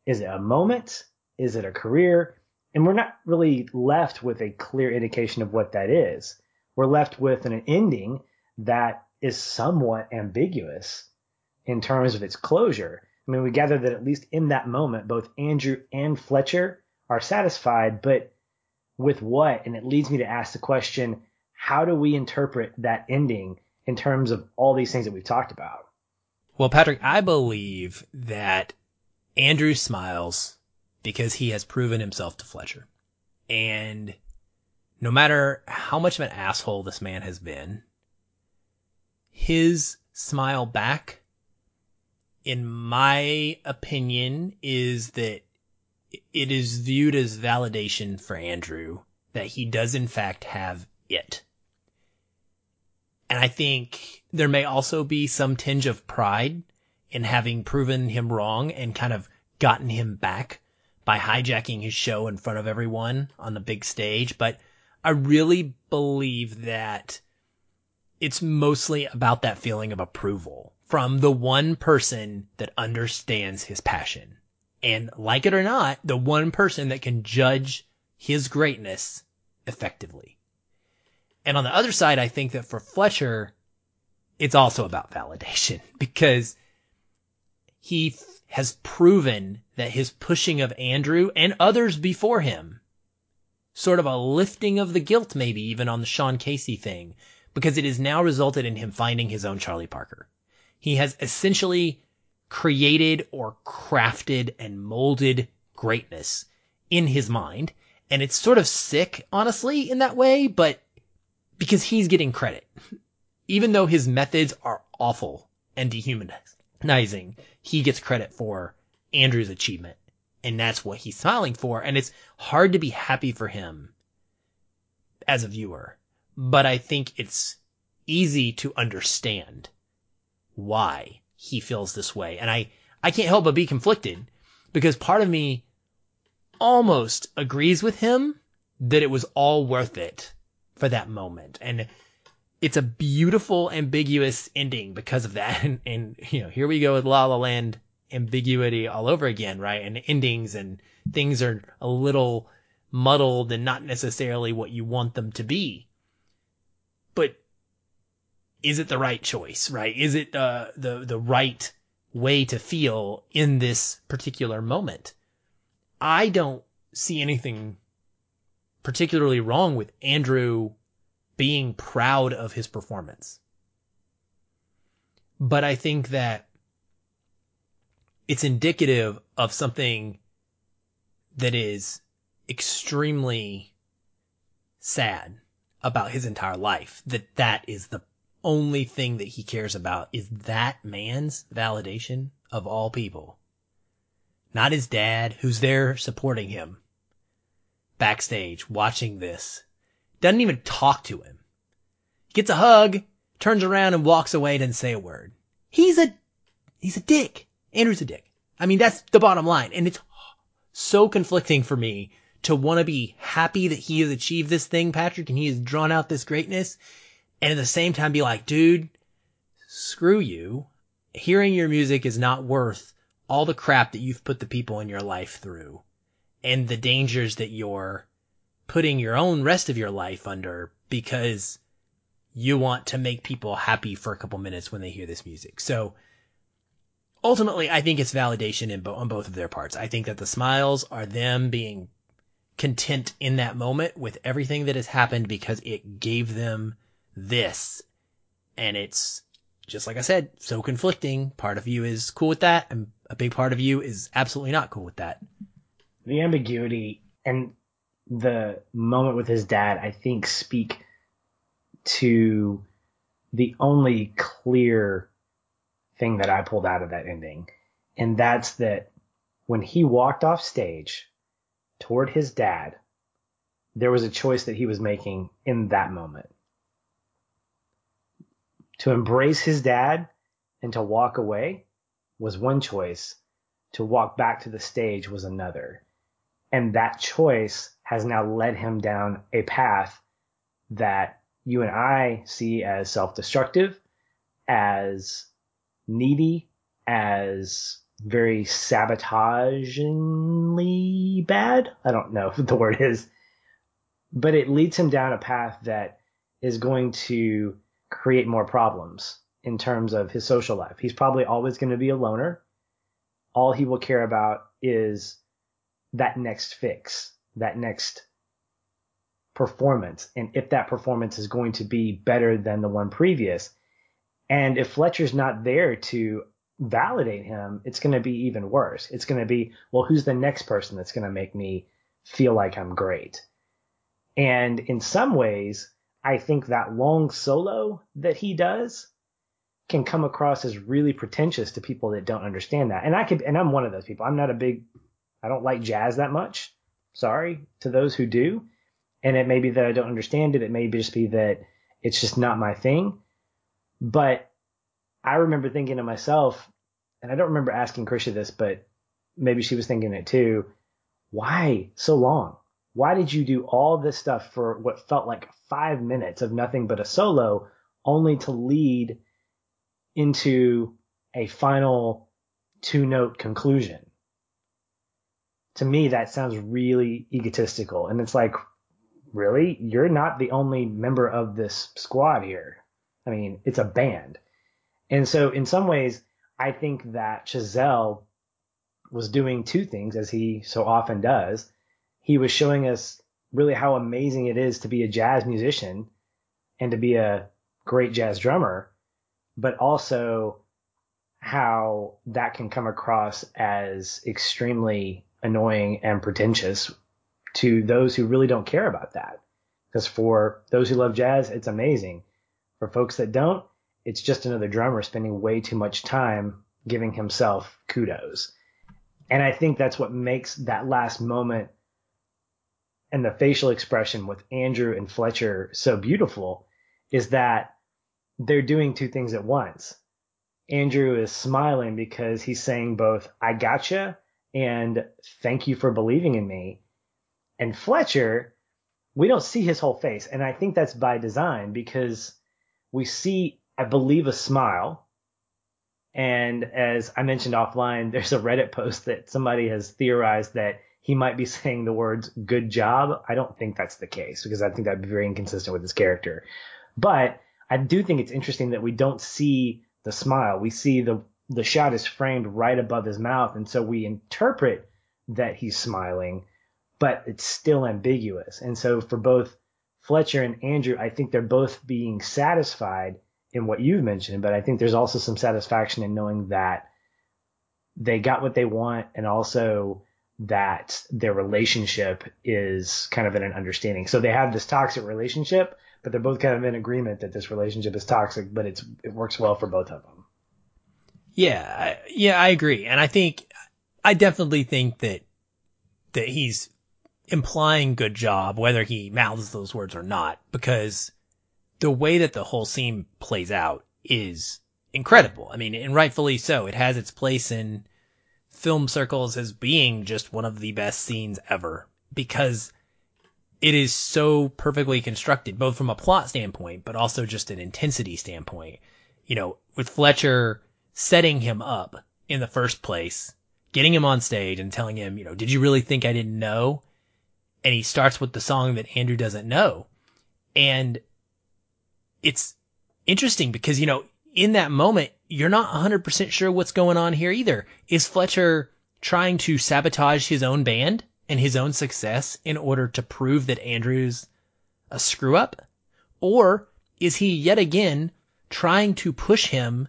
Is it a moment? Is it a career? And we're not really left with a clear indication of what that is. We're left with an ending that is somewhat ambiguous in terms of its closure. I mean, we gather that at least in that moment, both Andrew and Fletcher are satisfied, but with what? And it leads me to ask the question, how do we interpret that ending in terms of all these things that we've talked about? Well, Patrick, I believe that Andrew smiles because he has proven himself to Fletcher. And no matter how much of an asshole this man has been, his smile back, in my opinion, is that it is viewed as validation for Andrew that he does in fact have it. And I think there may also be some tinge of pride in having proven him wrong and kind of gotten him back by hijacking his show in front of everyone on the big stage. But I really believe that it's mostly about that feeling of approval from the one person that understands his passion. And like it or not, the one person that can judge his greatness effectively. And on the other side, I think that for Fletcher, it's also about validation because he has proven that his pushing of Andrew and others before him, sort of a lifting of the guilt maybe even on the Sean Casey thing, because it has now resulted in him finding his own Charlie Parker. He has essentially created or crafted and molded greatness in his mind. And it's sort of sick, honestly, in that way, but because he's getting credit. Even though his methods are awful and dehumanizing, he gets credit for Andrew's achievement. And that's what he's smiling for. And it's hard to be happy for him as a viewer. But I think it's easy to understand why he feels this way. And I, I can't help but be conflicted because part of me almost agrees with him that it was all worth it for that moment. And it's a beautiful, ambiguous ending because of that. And, and, you know, here we go with La La Land ambiguity all over again, right? And endings and things are a little muddled and not necessarily what you want them to be. But is it the right choice, right? Is it uh, the the right way to feel in this particular moment. I don't see anything particularly wrong with Andrew being proud of his performance. But I think that it's indicative of something that is extremely sad about his entire life. That that is the only thing that he cares about is that man's validation of all people. Not his dad, who's there supporting him backstage watching this. Doesn't even talk to him. Gets a hug, turns around and walks away, doesn't say a word. He's a, he's a dick. Andrew's a dick. I mean, that's the bottom line. And it's so conflicting for me to want to be happy that he has achieved this thing, Patrick, and he has drawn out this greatness. And at the same time be like, dude, screw you. Hearing your music is not worth all the crap that you've put the people in your life through and the dangers that you're putting your own rest of your life under because you want to make people happy for a couple minutes when they hear this music. So ultimately, I think it's validation in bo- on both of their parts. I think that the smiles are them being content in that moment with everything that has happened because it gave them this. And it's just like I said, so conflicting. Part of you is cool with that, and a big part of you is absolutely not cool with that. The ambiguity and the moment with his dad, I think, speak to the only clear thing that I pulled out of that ending. And that's that when he walked off stage toward his dad, there was a choice that he was making in that moment. To embrace his dad and to walk away was one choice. To walk back to the stage was another. And that choice has now led him down a path that you and I see as self destructive, as needy, as very sabotagingly bad. I don't know what the word is, but it leads him down a path that is going to create more problems in terms of his social life. He's probably always going to be a loner. All he will care about is that next fix, that next performance, and if that performance is going to be better than the one previous. And if Fletcher's not there to validate him, it's going to be even worse. It's going to be, well, who's the next person that's going to make me feel like I'm great? And in some ways, I think that long solo that he does can come across as really pretentious to people that don't understand that. And I could, and I'm one of those people. I'm not a big, I don't like jazz that much. Sorry to those who do. And it may be that I don't understand it. It may be just be that it's just not my thing. But I remember thinking to myself, and I don't remember asking Krisha this, but maybe she was thinking it too. Why so long? Why did you do all this stuff for what felt like five minutes of nothing but a solo only to lead into a final two note conclusion? To me, that sounds really egotistical. And it's like, really? You're not the only member of this squad here. I mean, it's a band. And so in some ways, I think that Chazelle was doing two things as he so often does. He was showing us really how amazing it is to be a jazz musician and to be a great jazz drummer, but also how that can come across as extremely annoying and pretentious to those who really don't care about that. Because for those who love jazz, it's amazing. For folks that don't, it's just another drummer spending way too much time giving himself kudos. And I think that's what makes that last moment and the facial expression with Andrew and Fletcher so beautiful is that they're doing two things at once. Andrew is smiling because he's saying both, I gotcha and thank you for believing in me. And Fletcher, we don't see his whole face. And I think that's by design because we see, I believe, a smile. And as I mentioned offline, there's a Reddit post that somebody has theorized that he might be saying the words good job. I don't think that's the case because I think that'd be very inconsistent with his character. But I do think it's interesting that we don't see the smile. We see the the shot is framed right above his mouth, and so we interpret that he's smiling, but it's still ambiguous. And so for both Fletcher and Andrew, I think they're both being satisfied in what you've mentioned, but I think there's also some satisfaction in knowing that they got what they want and also that their relationship is kind of in an understanding. So they have this toxic relationship, but they're both kind of in agreement that this relationship is toxic, but it's it works well for both of them. Yeah, yeah, I agree. And I think I definitely think that that he's implying good job whether he mouths those words or not because the way that the whole scene plays out is incredible. I mean, and rightfully so. It has its place in film circles as being just one of the best scenes ever because it is so perfectly constructed, both from a plot standpoint, but also just an intensity standpoint. You know, with Fletcher setting him up in the first place, getting him on stage and telling him, you know, did you really think I didn't know? And he starts with the song that Andrew doesn't know. And it's interesting because, you know, in that moment, you're not 100% sure what's going on here either. Is Fletcher trying to sabotage his own band and his own success in order to prove that Andrew's a screw up? Or is he yet again trying to push him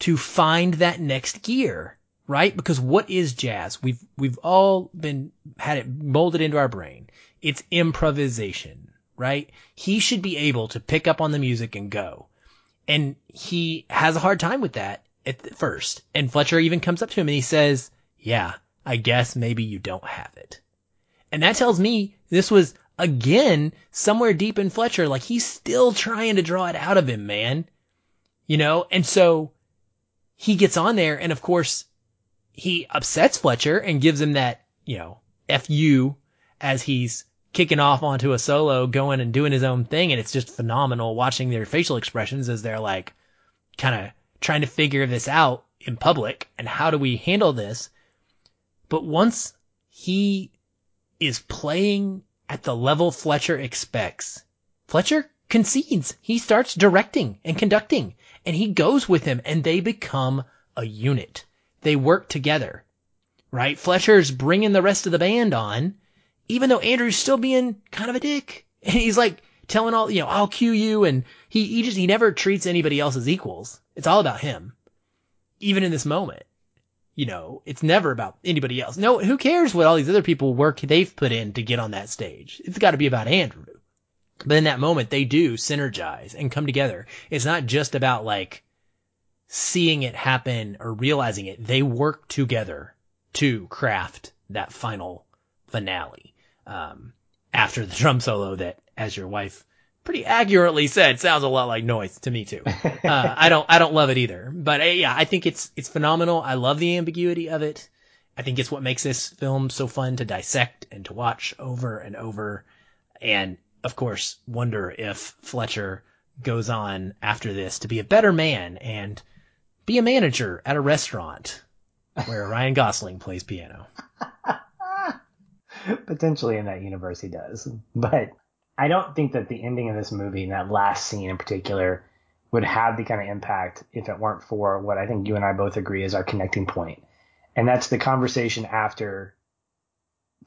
to find that next gear? Right? Because what is jazz? We've, we've all been, had it molded into our brain. It's improvisation, right? He should be able to pick up on the music and go. And he has a hard time with that at first. And Fletcher even comes up to him and he says, yeah, I guess maybe you don't have it. And that tells me this was again somewhere deep in Fletcher, like he's still trying to draw it out of him, man. You know, and so he gets on there and of course he upsets Fletcher and gives him that, you know, FU as he's kicking off onto a solo, going and doing his own thing. And it's just phenomenal watching their facial expressions as they're like kind of trying to figure this out in public and how do we handle this? But once he is playing at the level Fletcher expects, Fletcher concedes. He starts directing and conducting and he goes with him and they become a unit. They work together, right? Fletcher's bringing the rest of the band on even though Andrew's still being kind of a dick. And he's like telling all, you know, I'll cue you. And he, he just, he never treats anybody else as equals. It's all about him. Even in this moment, you know, it's never about anybody else. No, who cares what all these other people work they've put in to get on that stage? It's got to be about Andrew. But in that moment, they do synergize and come together. It's not just about like seeing it happen or realizing it. They work together to craft that final finale um, after the drum solo that, as your wife pretty accurately said, sounds a lot like noise to me too. Uh, I don't, I don't love it either, but uh, yeah, I think it's, it's phenomenal. I love the ambiguity of it. I think it's what makes this film so fun to dissect and to watch over and over. And of course, wonder if Fletcher goes on after this to be a better man and be a manager at a restaurant where Ryan Gosling plays piano. Potentially in that universe he does. But I don't think that the ending of this movie and that last scene in particular would have the kind of impact if it weren't for what I think you and I both agree is our connecting point. And that's the conversation after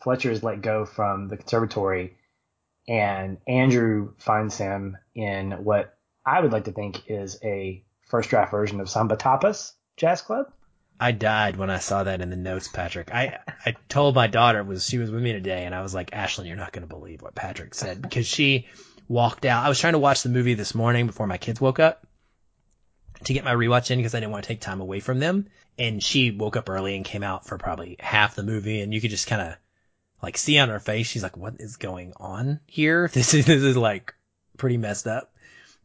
Fletcher is let go from the conservatory and Andrew finds him in what I would like to think is a first draft version of Samba Tapas Jazz Club. I died when I saw that in the notes, Patrick. I, I told my daughter was she was with me today and I was like, Ashlyn, you're not going to believe what Patrick said because she walked out. I was trying to watch the movie this morning before my kids woke up to get my rewatch in because I didn't want to take time away from them. And she woke up early and came out for probably half the movie and you could just kind of like see on her face. She's like, what is going on here? This is, this is like pretty messed up.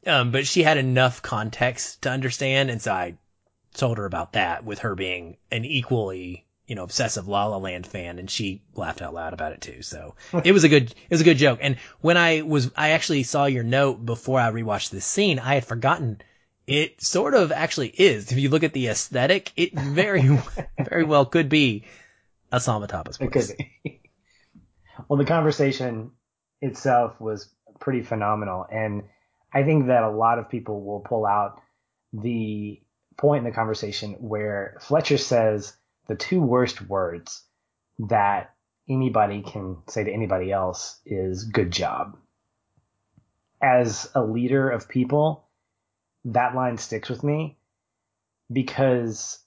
Um, but she had enough context to understand. And so I told her about that with her being an equally, you know, obsessive La La Land fan and she laughed out loud about it too. So it was a good, it was a good joke. And when I was, I actually saw your note before I rewatched this scene, I had forgotten it sort of actually is. If you look at the aesthetic, it very, very well could be a Samba Tapas It could be. Well, the conversation itself was pretty phenomenal. And I think that a lot of people will pull out the point in the conversation where Fletcher says the two worst words that anybody can say to anybody else is good job. As a leader of people, that line sticks with me because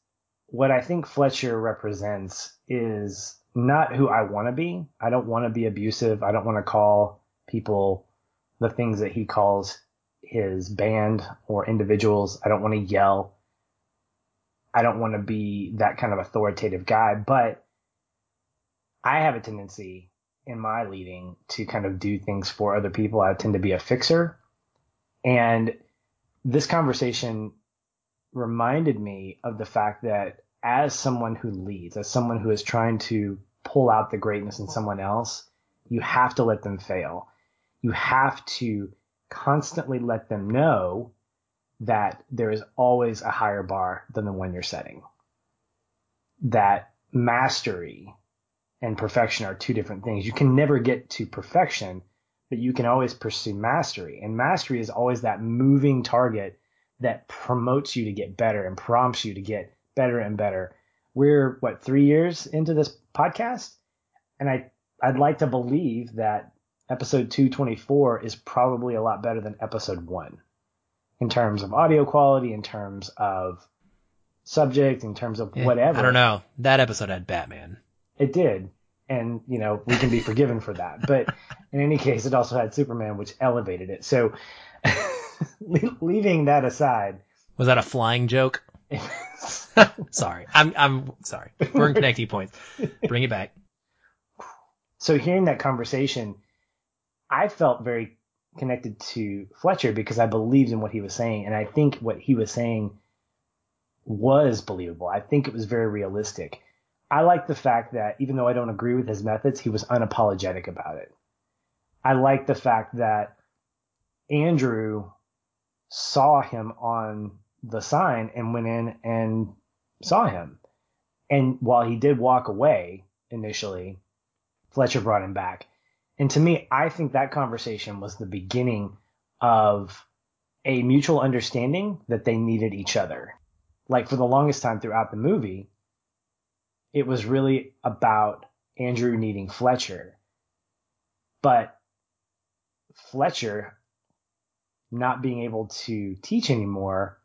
what I think Fletcher represents is not who I want to be. I don't want to be abusive. I don't want to call people the things that he calls his band or individuals. I don't want to yell. I don't want to be that kind of authoritative guy, but I have a tendency in my leading to kind of do things for other people. I tend to be a fixer. And this conversation reminded me of the fact that as someone who leads, as someone who is trying to pull out the greatness in someone else, you have to let them fail. You have to constantly let them know that there is always a higher bar than the one you're setting. That mastery and perfection are two different things. You can never get to perfection, but you can always pursue mastery. And mastery is always that moving target that promotes you to get better and prompts you to get better and better. We're what three years into this podcast, and I I'd like to believe that episode 224 is probably a lot better than episode one in terms of audio quality, in terms of subject, in terms of whatever. I don't know. That episode had Batman. It did. And, you know, we can be forgiven for that. But in any case, it also had Superman, which elevated it. So leaving that aside. Was that a flying joke? sorry. I'm, I'm sorry. We're in connecting points. Bring it back. So hearing that conversation, I felt very connected to Fletcher because I believed in what he was saying. And I think what he was saying was believable. I think it was very realistic. I like the fact that even though I don't agree with his methods, he was unapologetic about it. I like the fact that Andrew saw him on the sign and went in and saw him. And while he did walk away initially, Fletcher brought him back. And to me, I think that conversation was the beginning of a mutual understanding that they needed each other. Like for the longest time throughout the movie, it was really about Andrew needing Fletcher. But Fletcher not being able to teach anymore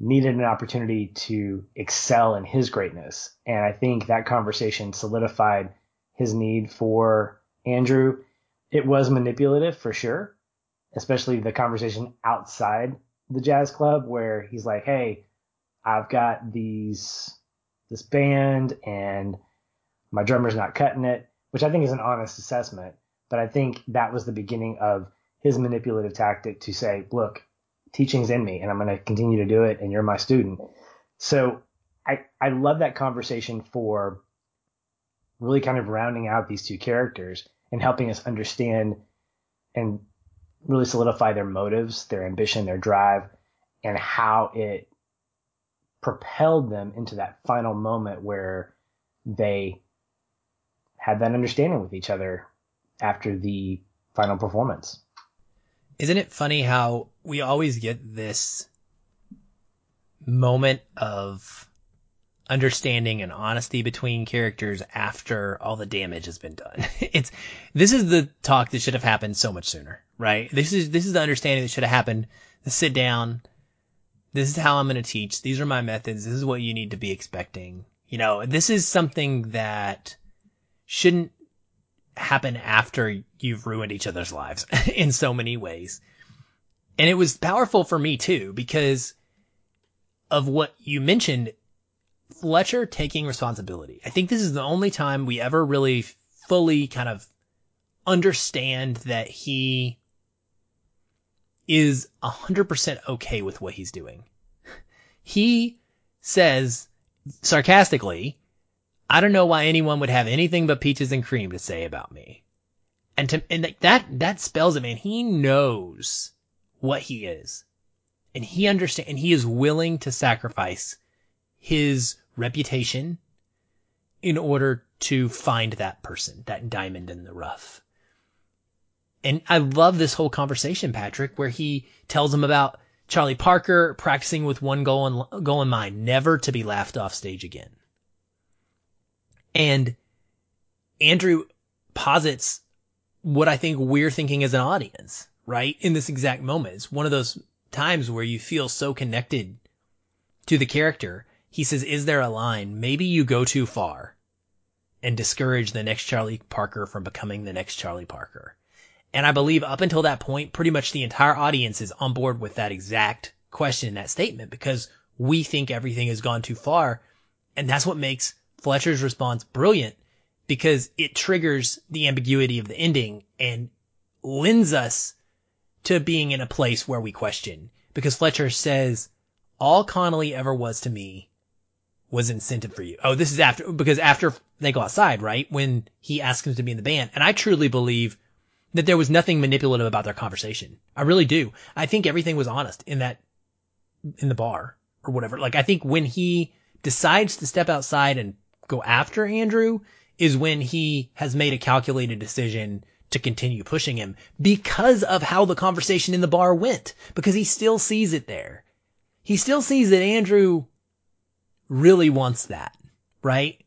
needed an opportunity to excel in his greatness. And I think that conversation solidified his need for Andrew. It was manipulative for sure, especially the conversation outside the jazz club where he's like, Hey, I've got these, this band and my drummer's not cutting it, which I think is an honest assessment. But I think that was the beginning of his manipulative tactic to say, look, teaching's in me and I'm going to continue to do it and you're my student. So I, I love that conversation for really kind of rounding out these two characters and helping us understand and really solidify their motives, their ambition, their drive, and how it propelled them into that final moment where they had that understanding with each other after the final performance. Isn't it funny how we always get this moment of understanding and honesty between characters after all the damage has been done. It's this is the talk that should have happened so much sooner, right? This is this is the understanding that should have happened. To sit down. This is how I'm going to teach. These are my methods. This is what you need to be expecting. You know, this is something that shouldn't happen after you've ruined each other's lives in so many ways. And it was powerful for me too because of what you mentioned Fletcher taking responsibility. I think this is the only time we ever really fully kind of understand that he is 100% okay with what he's doing. He says sarcastically, I don't know why anyone would have anything but peaches and cream to say about me. And to, and that, that spells it, man. He knows what he is. And he understands, and he is willing to sacrifice his reputation in order to find that person, that diamond in the rough. And I love this whole conversation, Patrick, where he tells him about Charlie Parker practicing with one goal in, goal in mind, never to be laughed off stage again. And Andrew posits what I think we're thinking as an audience, right? In this exact moment. It's one of those times where you feel so connected to the character. He says, is there a line? Maybe you go too far and discourage the next Charlie Parker from becoming the next Charlie Parker. And I believe up until that point, pretty much the entire audience is on board with that exact question, and that statement, because we think everything has gone too far. And that's what makes Fletcher's response brilliant because it triggers the ambiguity of the ending and lends us to being in a place where we question. Because Fletcher says, all Connolly ever was to me was incentive for you. Oh, this is after, because after they go outside, right? When he asks him to be in the band. And I truly believe that there was nothing manipulative about their conversation. I really do. I think everything was honest in that, in the bar or whatever. Like I think when he decides to step outside and go after Andrew is when he has made a calculated decision to continue pushing him because of how the conversation in the bar went, because he still sees it there. He still sees that Andrew really wants that, right?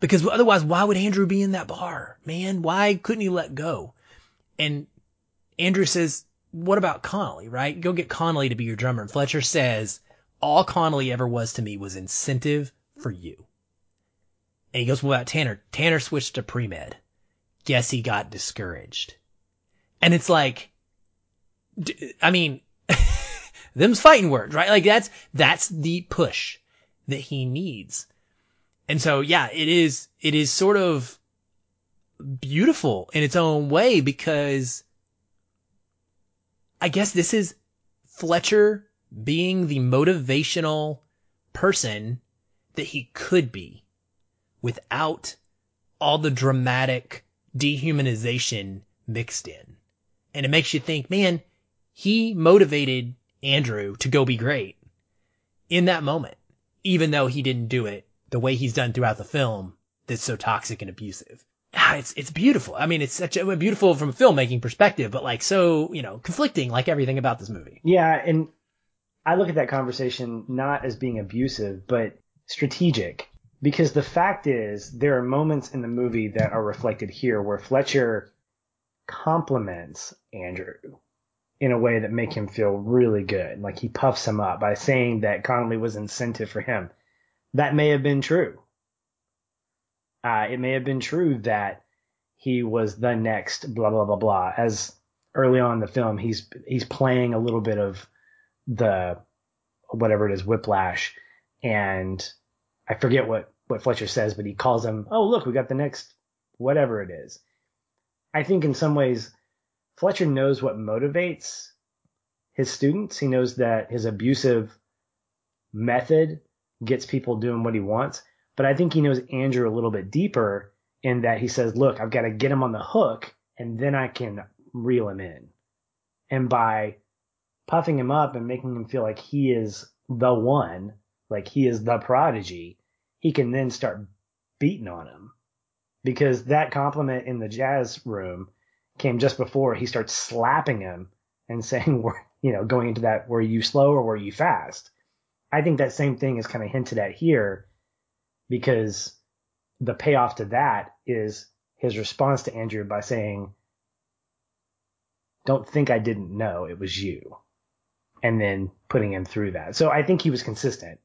Because otherwise, why would Andrew be in that bar? Man, why couldn't he let go? And Andrew says, what about Connolly, right? Go get Connolly to be your drummer. And Fletcher says, all Connolly ever was to me was incentive for you. And he goes, about Tanner? Tanner switched to pre-med. Guess he got discouraged. And it's like, I mean, them's fighting words, right? Like that's, that's the push that he needs. And so, yeah, it is, it is sort of beautiful in its own way because I guess this is Fletcher being the motivational person that he could be without all the dramatic dehumanization mixed in. And it makes you think, man, he motivated Andrew to go be great in that moment, even though he didn't do it the way he's done throughout the film that's so toxic and abusive ah, it's it's beautiful. I mean, it's such a beautiful from a filmmaking perspective, but like so, you know, conflicting like everything about this movie. Yeah, and I look at that conversation not as being abusive, but strategic. Because the fact is, there are moments in the movie that are reflected here where Fletcher compliments Andrew in a way that make him feel really good. Like he puffs him up by saying that Connolly was incentive for him. That may have been true uh, it may have been true that he was the next blah blah blah blah. As early on in the film, he's he's playing a little bit of the whatever it is, whiplash, and I forget what what Fletcher says, but he calls him, oh look, we got the next whatever it is. I think in some ways, Fletcher knows what motivates his students. He knows that his abusive method gets people doing what he wants. But I think he knows Andrew a little bit deeper in that he says, look, I've got to get him on the hook and then I can reel him in. And by puffing him up and making him feel like he is the one, like he is the prodigy, he can then start beating on him. Because that compliment in the jazz room came just before he starts slapping him and saying, you know, going into that, were you slow or were you fast? I think that same thing is kind of hinted at here because the payoff to that is his response to Andrew by saying, Don't think I didn't know it was you. And then putting him through that. So I think he was consistent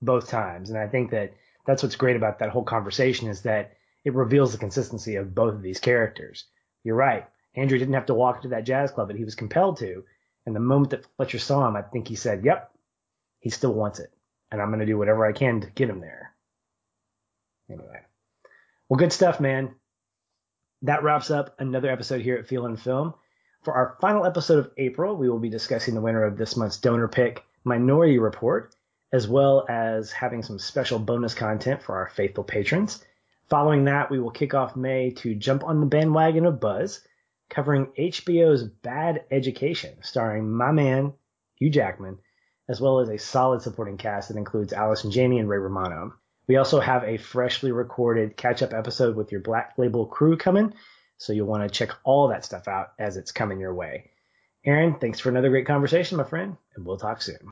both times. And I think that that's what's great about that whole conversation is that it reveals the consistency of both of these characters. You're right. Andrew didn't have to walk to that jazz club, but he was compelled to. And the moment that Fletcher saw him, I think he said, Yep, he still wants it. And I'm going to do whatever I can to get him there. Anyway. Well, good stuff, man. That wraps up another episode here at Feelin' Film. For our final episode of April, we will be discussing the winner of this month's donor pick, Minority Report, as well as having some special bonus content for our faithful patrons. Following that, we will kick off May to jump on the bandwagon of Buzz, covering HBO's Bad Education, starring my man, Hugh Jackman, as well as a solid supporting cast that includes Allison Janney and Ray Romano. We also have a freshly recorded catch up episode with your Black Label crew coming. So you'll want to check all that stuff out as it's coming your way. Aaron, thanks for another great conversation, my friend, and we'll talk soon.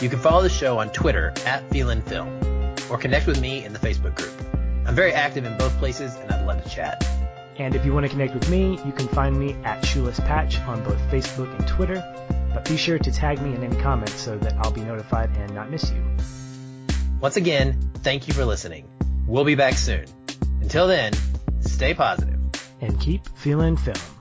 you can follow the show on Twitter at Feelin FeelinFilm, or connect with me in the Facebook group. I'm very active in both places, and I'd love to chat. And if you want to connect with me, you can find me at Shoeless Patch on both Facebook and Twitter. But be sure to tag me in any comments so that I'll be notified and not miss you. Once again, thank you for listening. We'll be back soon. Until then, stay positive and keep feeling film.